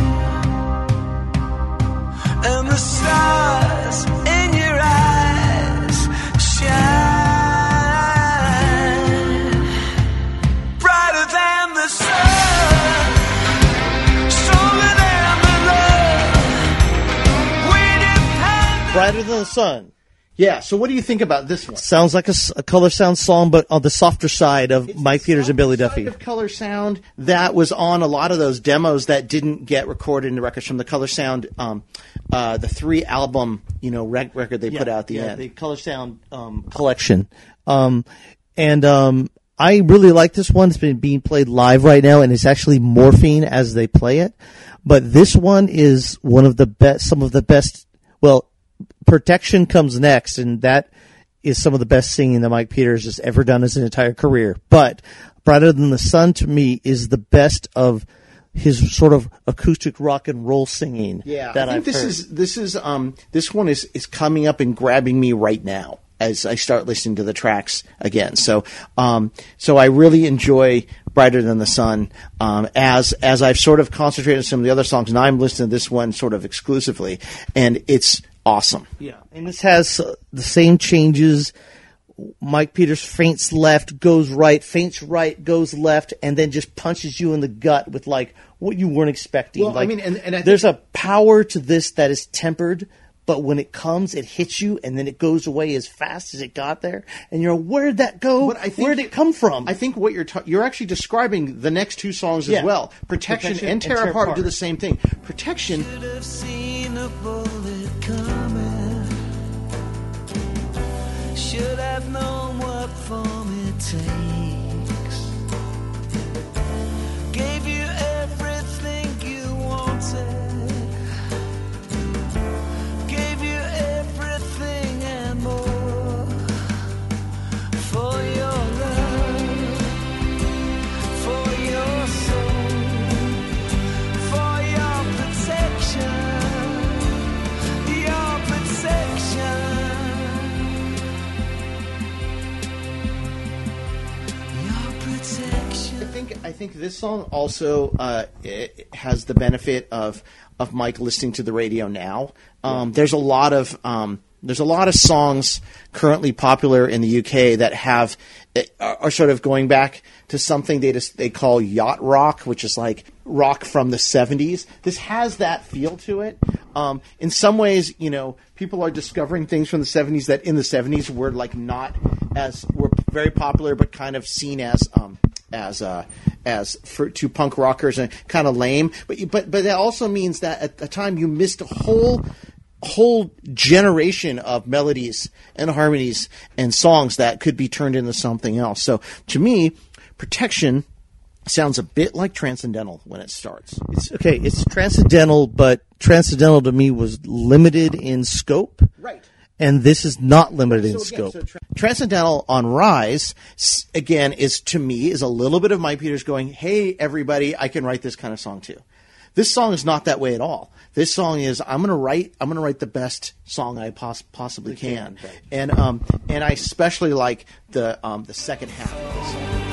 And the stars Brighter than the sun Stronger than the love We depend brighter than the sun. Yeah. So what do you think about this one? Sounds like a color sound song, but on the softer side of Mike Peters and Billy Duffy. Of Color Sound that was on a lot of those demos that didn't get recorded in the records from the Color Sound, um, uh, the three album, you know, rec- record they put out at the yeah, end. the Color Sound um, collection. Um, and um, I really like this one. It's been being played live right now, and it's actually morphing as they play it. But this one is one of the best, some of the best. Well, Protection comes next, and that is some of the best singing that Mike Peters has ever done his entire career. But Brighter Than the Sun to me is the best of his sort of acoustic rock and roll singing. Yeah, that I think I've this heard. is this is um this one is is coming up and grabbing me right now as I start listening to the tracks again. So um so I really enjoy Brighter Than the Sun um as as I've sort of concentrated on some of the other songs and I'm listening to this one sort of exclusively and it's awesome. Yeah, and this has uh, the same changes. Mike Peters feints left, goes right, feints right, goes left, and then just punches you in the gut with like what you weren't expecting. Well, I mean, and- and I think- there's a power to this that is tempered, but when it comes, it hits you, and then it goes away as fast as it got there, and you're where'd that go? But I think- Where'd it come from? I think what you're ta- you're actually describing the next two songs Yeah. as well. Protection, Protection and and Tear Tear Apart Apart. do the same thing. Protection Should have seen a bullet coming. Should have known what form it takes. Think I think this song also uh, has the benefit of of Mike listening to the radio now. Um, There's a lot of um, there's a lot of songs currently popular in the UK that have are are sort of going back to something they just they call yacht rock, which is like rock from the 70s. This has that feel to it. Um, in some ways, you know, people are discovering things from the 70s that in the 70s were like not as were very popular, but kind of seen as um, as uh, as for to punk rockers and kind of lame. But you- but but that also means that at the time you missed a whole whole generation of melodies and harmonies and songs that could be turned into something else. So to me, protection sounds a bit like transcendental when it starts. It's okay. It's transcendental, but transcendental to me was limited in scope. Right. And this is not limited in So scope. so tra- Transcendental on Rise again is to me is a little bit of Mike Peters going, "Hey everybody, I can write this kind of song too." This song is not that way at all. This song is I'm going to write I'm going to write the best song I pos- possibly can. And um and I especially like the um the second half of this song.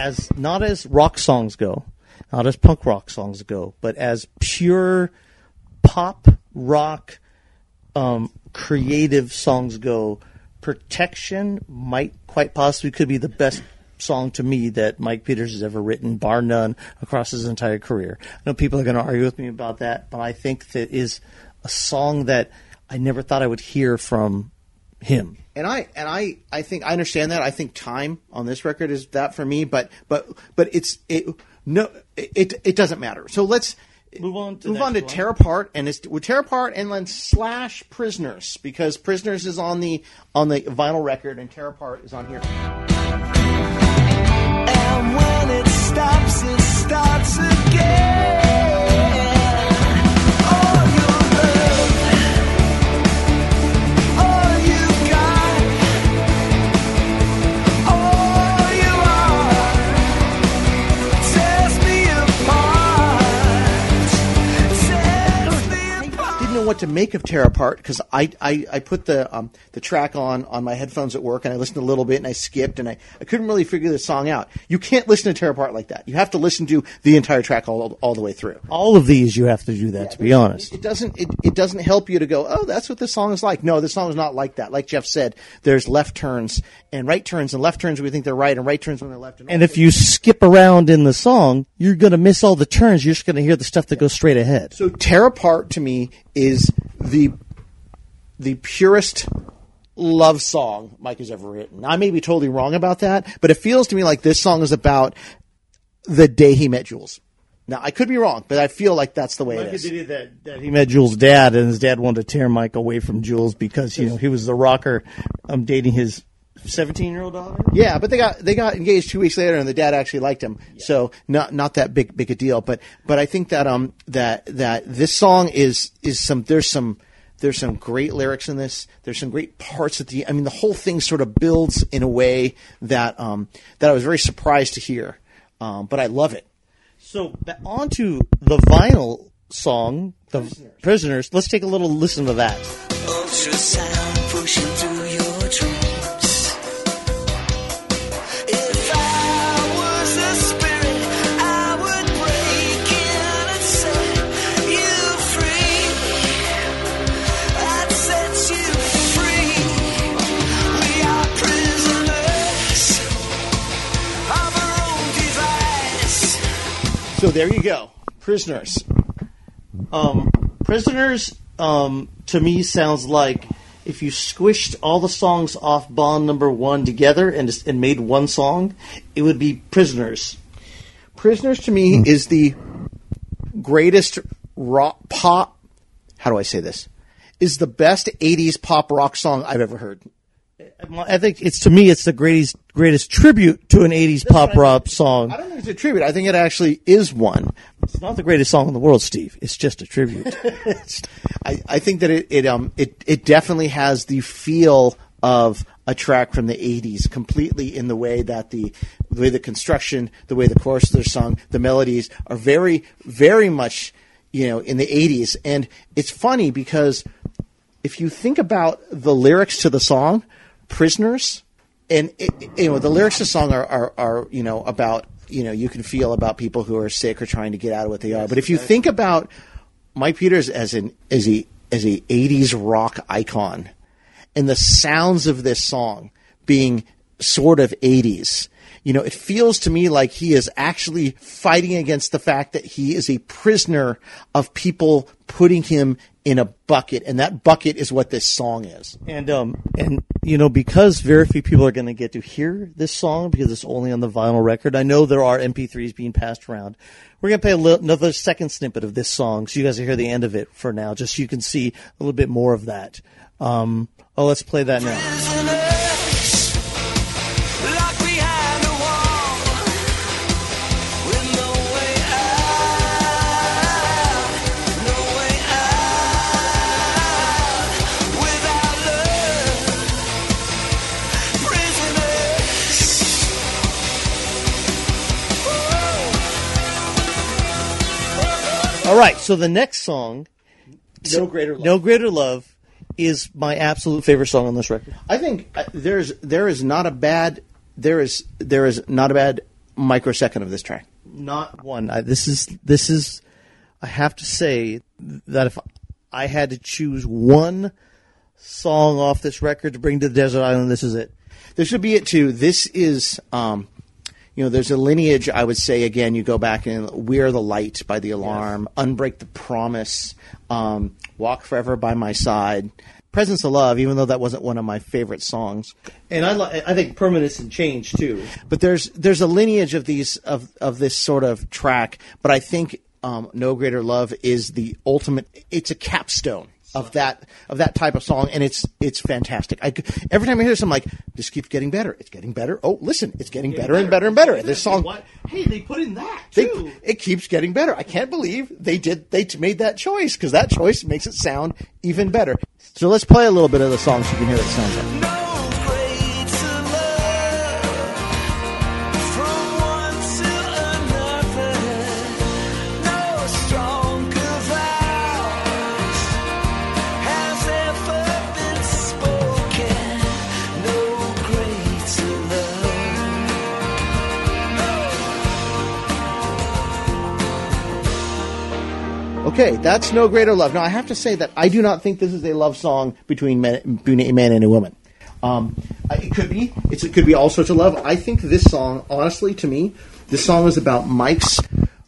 As not as rock songs go, not as punk rock songs go, but as pure pop rock um, creative songs go, Protection might quite possibly could be the best song to me that Mike Peters has ever written, bar none, across his entire career. I know people are going to argue with me about that, but I think that is a song that I never thought I would hear from him. And I and I I think I understand that. I think time on this record is that for me, but but but it's it no it it doesn't matter. So let's Move on to move on to one. tear apart and it's with tear apart and then slash prisoners because prisoners is on the on the vinyl record and tear apart is on here. And when it stops, it starts again. What to make of Tear Apart because I, I, I put the um, the track on on my headphones at work and I listened a little bit and I skipped and I, I couldn't really figure the song out. You can't listen to Tear Apart like that. You have to listen to the entire track all all the way through. All of these, you have to do that, to be honest. It doesn't it, it doesn't help you to go, oh, that's what this song is like. No, this song is not like that. Like Jeff said, there's left turns and right turns and left turns when we think they're right and right turns when they're left. And if you skip around in the song, you're going to miss all the turns. You're just going to hear the stuff that goes straight ahead. So Tear Apart to me is the the purest love song Mike has ever written. I may be totally wrong about that, but it feels to me like this song is about the day he met Jules. Now I could be wrong, but I feel like that's the way it is. that, that he met Jules' dad, and his dad wanted to tear Mike away from Jules because you know he was the rocker, um, dating his 17 year old daughter. Yeah, but they got they got engaged two weeks later, and the dad actually liked him. So not not that big big a deal. But but I think that um that that this song is is some there's some there's some great lyrics in this. There's some great parts at the. I mean, the whole thing sort of builds in a way that um that I was very surprised to hear. Um, but I love it. So ba- on to the vinyl song, the prisoners. Let's take a little listen to that. So there you go, prisoners. Um, prisoners, um, to me, sounds like if you squished all the songs off Bond number one together and just, and made one song, it would be Prisoners. Prisoners to me is the greatest rock pop. How do I say this? Is the best '80s pop rock song I've ever heard. I think it's to me, it's the greatest greatest tribute to an '80s pop rock song. I don't think it's a tribute. I think it actually is one. It's not the greatest song in the world, Steve. It's just a tribute. I, I think that it, it um it it definitely has the feel of a track from the '80s, completely in the way that the the way the construction, the way the choruses are sung, the melodies are very very much you know in the '80s, and it's funny because if you think about the lyrics to the song prisoners and it, you know the lyrics of the song are, are, are you know about you know you can feel about people who are sick or trying to get out of what they are. But if you think about mike peters as an as a as a 80s rock icon and the sounds of this song being sort of 80s you know it feels to me like he is actually fighting against the fact that he is a prisoner of people putting him in a bucket and that bucket is what this song is And um and you know because very few people are going to get to hear this song because it's only on the vinyl record. I know there are MP3s being passed around. We're going to play a little, another second snippet of this song so you guys will hear the end of it for now, just so you can see a little bit more of that. Um, oh, let's play that now. All right, so the next song, no greater love. No Greater Love, is my absolute favorite song on this record. I think uh, there's there is not a bad there is there is not a bad microsecond of this track. Not one. I, this is this is. I have to say that if I had to choose one song off this record to bring to the desert island, this is it. This should be it too. This is, um, you know, there's a lineage. I would say again, you go back and "We're the Light" by the Alarm, "Unbreak the Promise," um, "Walk Forever by My Side," "Presence of Love." Even though that wasn't one of my favorite songs, And I li- I think permanence and change too. but there's there's a lineage of these of of this sort of track. But I think um, "No Greater Love" is the ultimate. It's a capstone of that of that type of song, and it's it's fantastic. I every time I hear this, I'm like, this keeps getting better. It's getting better. Oh, listen, it's getting better and better and better. This song. what? Hey, they put in that They, it keeps getting better. I can't believe they did. They made that choice because that choice makes it sound even better. So let's play a little bit of the song so you can hear what it sounds like. No Okay, that's no greater love. Now I have to say that I do not think this is a love song between men, between a man and a woman. Um, it could be. It's, it could be all sorts of love. I think this song, honestly, to me, this song is about Mike's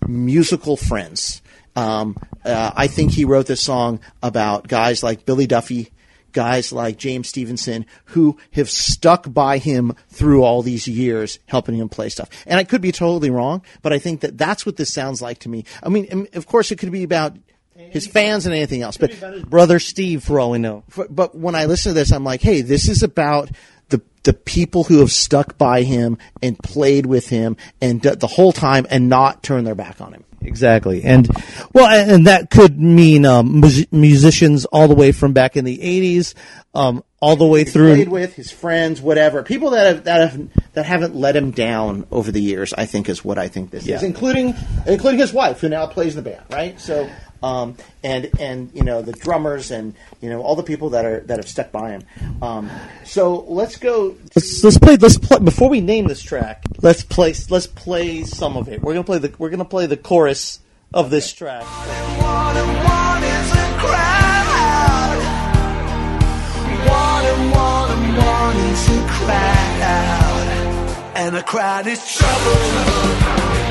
musical friends. Um, uh, I think he wrote this song about guys like Billy Duffy, guys like James Stevenson, who have stuck by him through all these years, helping him play stuff. And I could be totally wrong, but I think that that's what this sounds like to me. I mean, of course, it could be about his fans and anything else, but Brother Steve, for all we know. for- but when I listen to this, I'm like, hey, this is about the the people who have stuck by him and played with him and d- the whole time and not turned their back on him. Exactly, and well, and that could mean um, mus- musicians all the way from back in the '80s, um, all the way through. Played with his friends, whatever people that have that have that haven't let him down over the years. I think is what I think this Yeah. is, including including his wife who now plays in the band, right? So. Um, and and you know the drummers and you know all the people that are that have stuck by him. Um, so let's go Let's let's play. Let's play before we name this track. Let's play. Let's play some of it. We're gonna play the. We're gonna play the chorus of this track. One and one is a crowd. One and one and one is a crowd. And a crowd is trouble.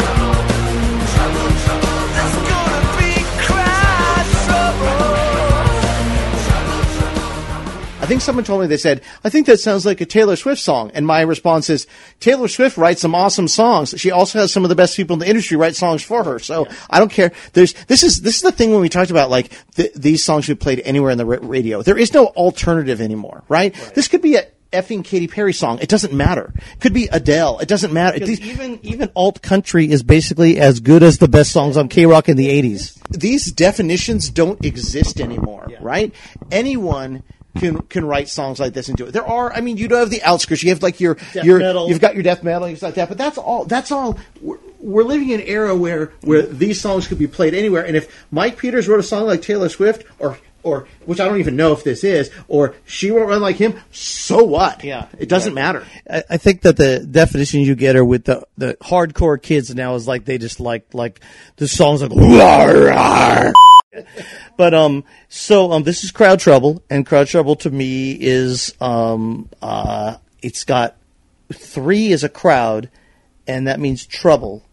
I think someone told me they said, I think that sounds like a Taylor Swift song. And my response is, Taylor Swift writes some awesome songs. She also has some of the best people in the industry write songs for her. So I don't care. There's, this is, this is the thing when we talked about like th- these songs should be played anywhere in the ra- radio. There is no alternative anymore, right? This could be a effing Katy Perry song. It doesn't matter. It could be Adele. It doesn't matter. These, even even alt country is basically as good as the best songs on KROQ in the '80s. these definitions don't exist anymore, right? Anyone can can write songs like this and do it. There are, I mean, you do have the outskirts. You have like your your metal. you've got your death metal and stuff like that. But that's all. That's all. We're, we're living in an era where where these songs could be played anywhere. And if Mike Peters wrote a song like Taylor Swift or or which I don't even know if this is, or she wrote one like him, so what? Yeah. it doesn't matter. I, I think that the definition you get are with the the hardcore kids now is like they just like like the songs like. But um, so um, this is Crowd Trouble, and Crowd Trouble to me is um, uh, it's got three is a crowd, and that means trouble.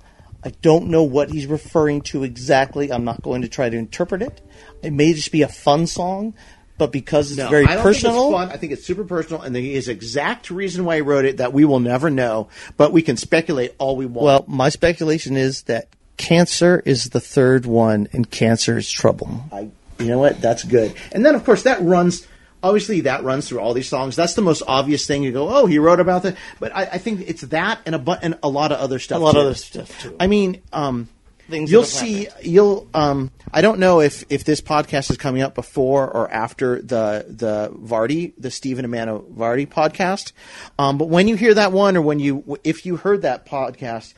I don't know what he's referring to exactly. I'm not going to try to interpret it. It may just be a fun song, but because it's No, very I personal, Think it's fun. I think it's super personal, and his exact reason why he wrote it that we will never know, but we can speculate all we want. Well, my speculation is that cancer is the third one, and cancer is trouble. I, you know what? That's good. And then, of course, that runs. Obviously, that runs through all these songs. That's the most obvious thing. You go, oh, he wrote about that. But I, I think it's that and a bu- and a lot of other stuff. A lot of other stuff, too. I mean, um, Things you'll see. You'll. Um, I don't know if if this podcast is coming up before or after the the Vardy, the Stephen Amano Vardy podcast. Um, but when you hear that one, or when you if you heard that podcast,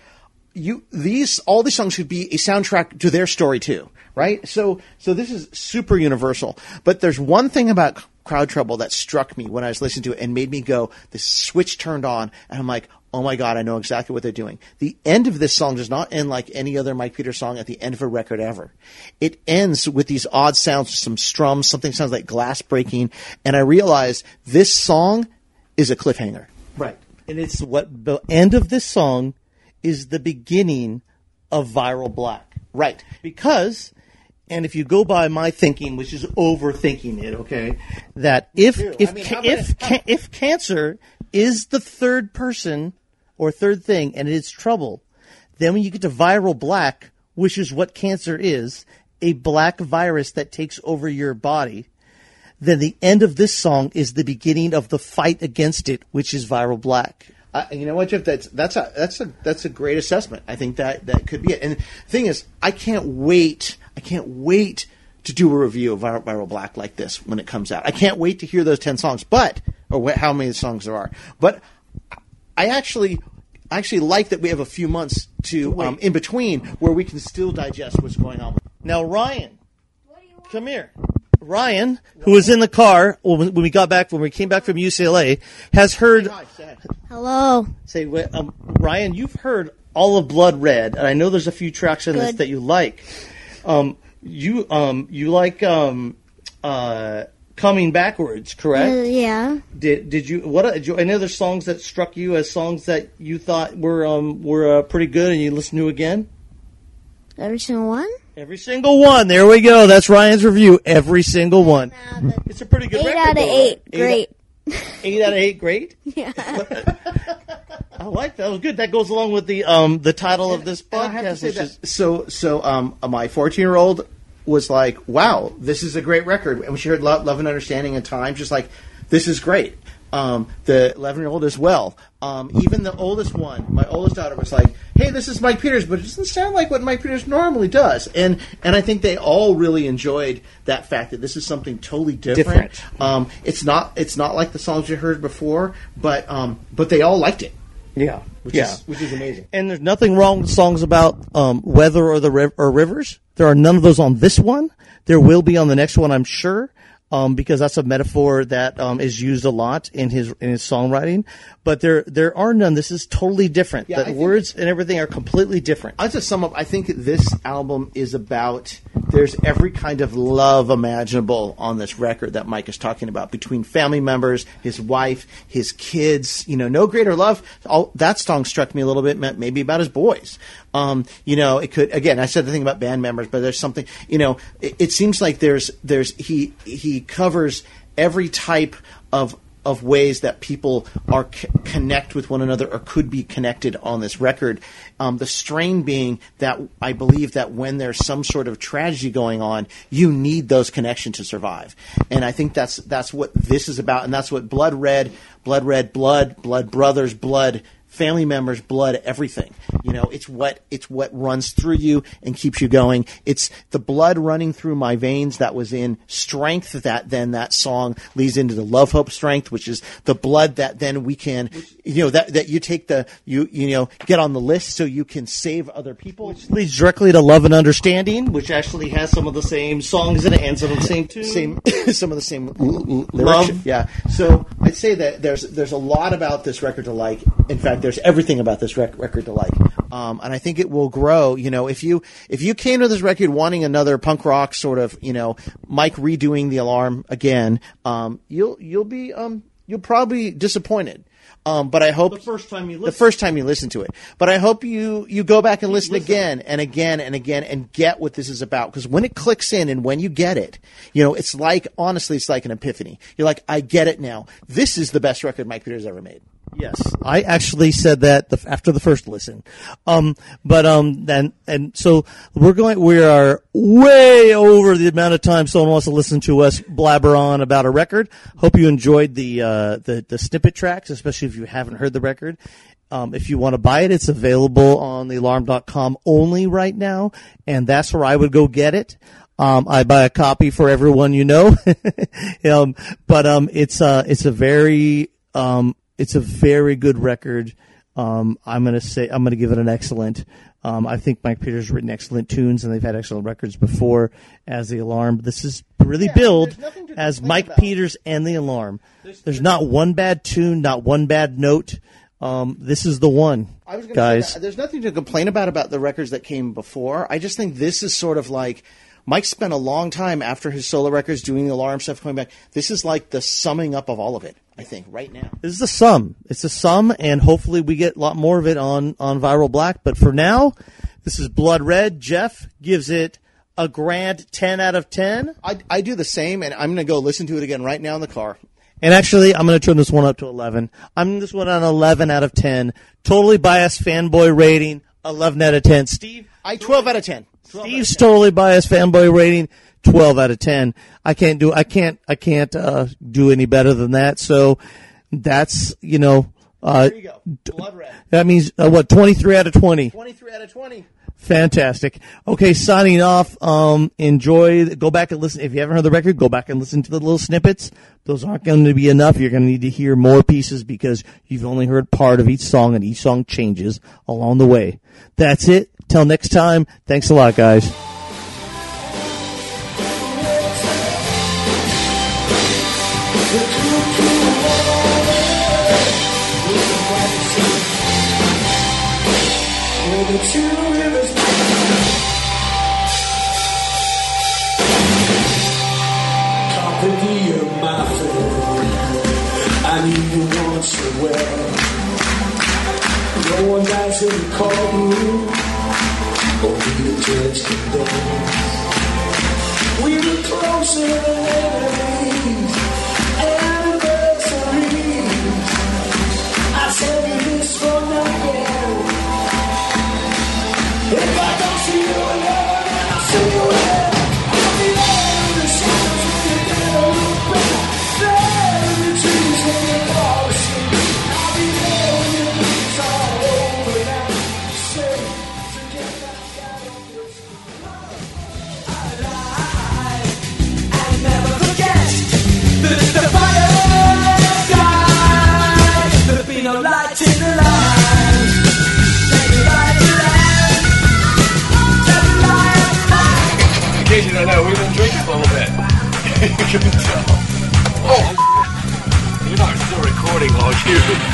you these all these songs should be a soundtrack to their story too, right? So so this is super universal. But there's one thing about Crowd Trouble that struck me when I was listening to it and made me go, the switch turned on, and I'm like, oh my god, I know exactly what they're doing. The end of this song does not end like any other Mike Peters song at the end of a record ever. It ends with these odd sounds, some strums, something sounds like glass breaking, and I realize this song is a cliffhanger. Right. And it's what the end of this song is the beginning of Viral Black. Right. Because, and if you go by my thinking, which is overthinking it, okay, that if if I mean, ca- how about if ca- if cancer is the third person or third thing and it's trouble, then when you get to Viral Black, which is what cancer is, a black virus that takes over your body, then the end of this song is the beginning of the fight against it, which is Viral Black. You know what, Jeff? That's that's a that's a that's a great assessment. I think that that could be it. And the thing is, I can't wait. I can't wait to do a review of Viral, Viral Black like this when it comes out. I can't wait to hear those ten songs, but or how many songs there are. But I actually I actually like that we have a few months to um, in between where we can still digest what's going on. Now, Ryan, come here. Ryan, who was in the car when when we got back, when we came back from UCLA, has heard. Hello. Say, wait, um, Ryan, you've heard all of Blood Red, and I know there's a few tracks in this that you like. Um, you um, you like um, uh, coming backwards, Uh, correct? yeah. Did did you what? Did you, I know there's songs that struck you as songs that you thought were um, were uh, pretty good, and you listened to again. Every single one? Every single one. There we go. That's Ryan's review. Every single one. It's a pretty good Eight record. out of though, eight. right? Great. Eight out of eight. Great. Yeah. I like that. That was good. That goes along with the um the title of this And I have to podcast, say which that- is so so um my 14 year old was like wow this is a great record. And when she heard love, love and understanding and time just like this is great. Um the 11 year old as well. Um even the oldest one my oldest daughter was like hey this is mike peters but it doesn't sound like what mike peters normally does. And and i think they all really enjoyed that fact that this is something totally different, Different. um it's not it's not like the songs you heard before but um but they all liked it yeah, which yeah. is which is amazing and there's nothing wrong with songs about um, weather or the riv- or rivers. There are none of those on this one. There will be on the next one, I'm sure, um, because that's a metaphor that um, is used a lot in his in his songwriting. But there there are none. This is totally different. Yeah, the words and everything are completely different. I'll just sum up. I think this album is about. There's every kind of love imaginable on this record that Mike is talking about between family members, his wife, his kids. You know, no greater love. All, that song struck me a little bit, maybe about his boys. Um, you know, it could again. I said the thing about band members, but there's something. You know, it, it seems like there's there's he he covers every type of of ways that people are c- connect with one another or could be connected on this record. Um, the strain being that I believe that when there's some sort of tragedy going on, you need those connections to survive. And I think that's that's what this is about, and that's what Blood Red, Blood Red, Blood, Blood Brothers, Blood family members blood everything you know it's what it's what runs through you and keeps you going it's the blood running through my veins that was in strength that then that song leads into the love hope strength which is the blood that then we can you know that that you take the you you know get on the list so you can save other people Which leads directly to Love and Understanding, which actually has some of the same songs in it and some of the same tunes. same some of the same l- l- lyrics. Love. Yeah. So I'd say that there's there's a lot about this record to like. In fact, there's everything about this rec- record to like. Um, and I think it will grow. You know, if you if you came to this record wanting another punk rock sort of, you know, Mike redoing the alarm again, um, you'll you'll be um, you'll probably disappointed. Um, but I hope The first time you the listen. first time you listen to it. But I hope you you go back and listen again and again and again and get what this is about. Because when it clicks in and when you get it, you know, it's like honestly, it's like an epiphany. You're like, I get it now. This is the best record Mike Peters ever made. Yes, I actually said that the, after the first listen. Um, but um, then and so we're going. We are way over the amount of time someone wants to listen to us blabber on about a record. Hope you enjoyed the uh, the the snippet tracks, especially if you haven't heard the record. Um, if you want to buy it, it's available on the alarm.com only right now, and that's where I would go get it. Um, I buy a copy for everyone you know. um, but, um, it's, uh, it's a very, um, it's a very good record. Um, I'm going to say, I'm going to give it an excellent. Um, I think Mike Peters has written excellent tunes and they've had excellent records before as the alarm. This is really billed there's nothing to as Mike about. Peters and the alarm. There's not one bad tune, not one bad note. Um, this is the one, I was gonna guys. There's nothing to complain about about the records that came before. I just think this is sort of like Mike spent a long time after his solo records doing the alarm stuff coming back. This is like the summing up of all of it. I think right now. This is the sum. It's a sum, and hopefully we get a lot more of it on on Viral Black. But for now, this is Blood Red. Jeff gives it a grand ten out of ten. I, I do the same, and I'm going to go listen to it again right now in the car. And actually, I'm going to turn this one up to 11. I'm this one on 11 out of 10. Totally biased fanboy rating, 11 out of 10. Steve, I 12 out of 10. 12 out of Steve's 10. totally biased fanboy rating, 12 out of 10. I can't do, I can't, I can't, uh, do any better than that. So that's, you know, uh, There you go. Blood red. that means, uh, what, 23 out of 20. 23 out of 20. Fantastic. Okay, signing off. Um, enjoy. Go back and listen. If you haven't heard the record, go back and listen to the little snippets. Those aren't going to be enough. You're going to need to hear more pieces because you've only heard part of each song, and each song changes along the way. That's it. Till next time. Thanks a lot, guys. Tell. Oh, you're not still recording, are you?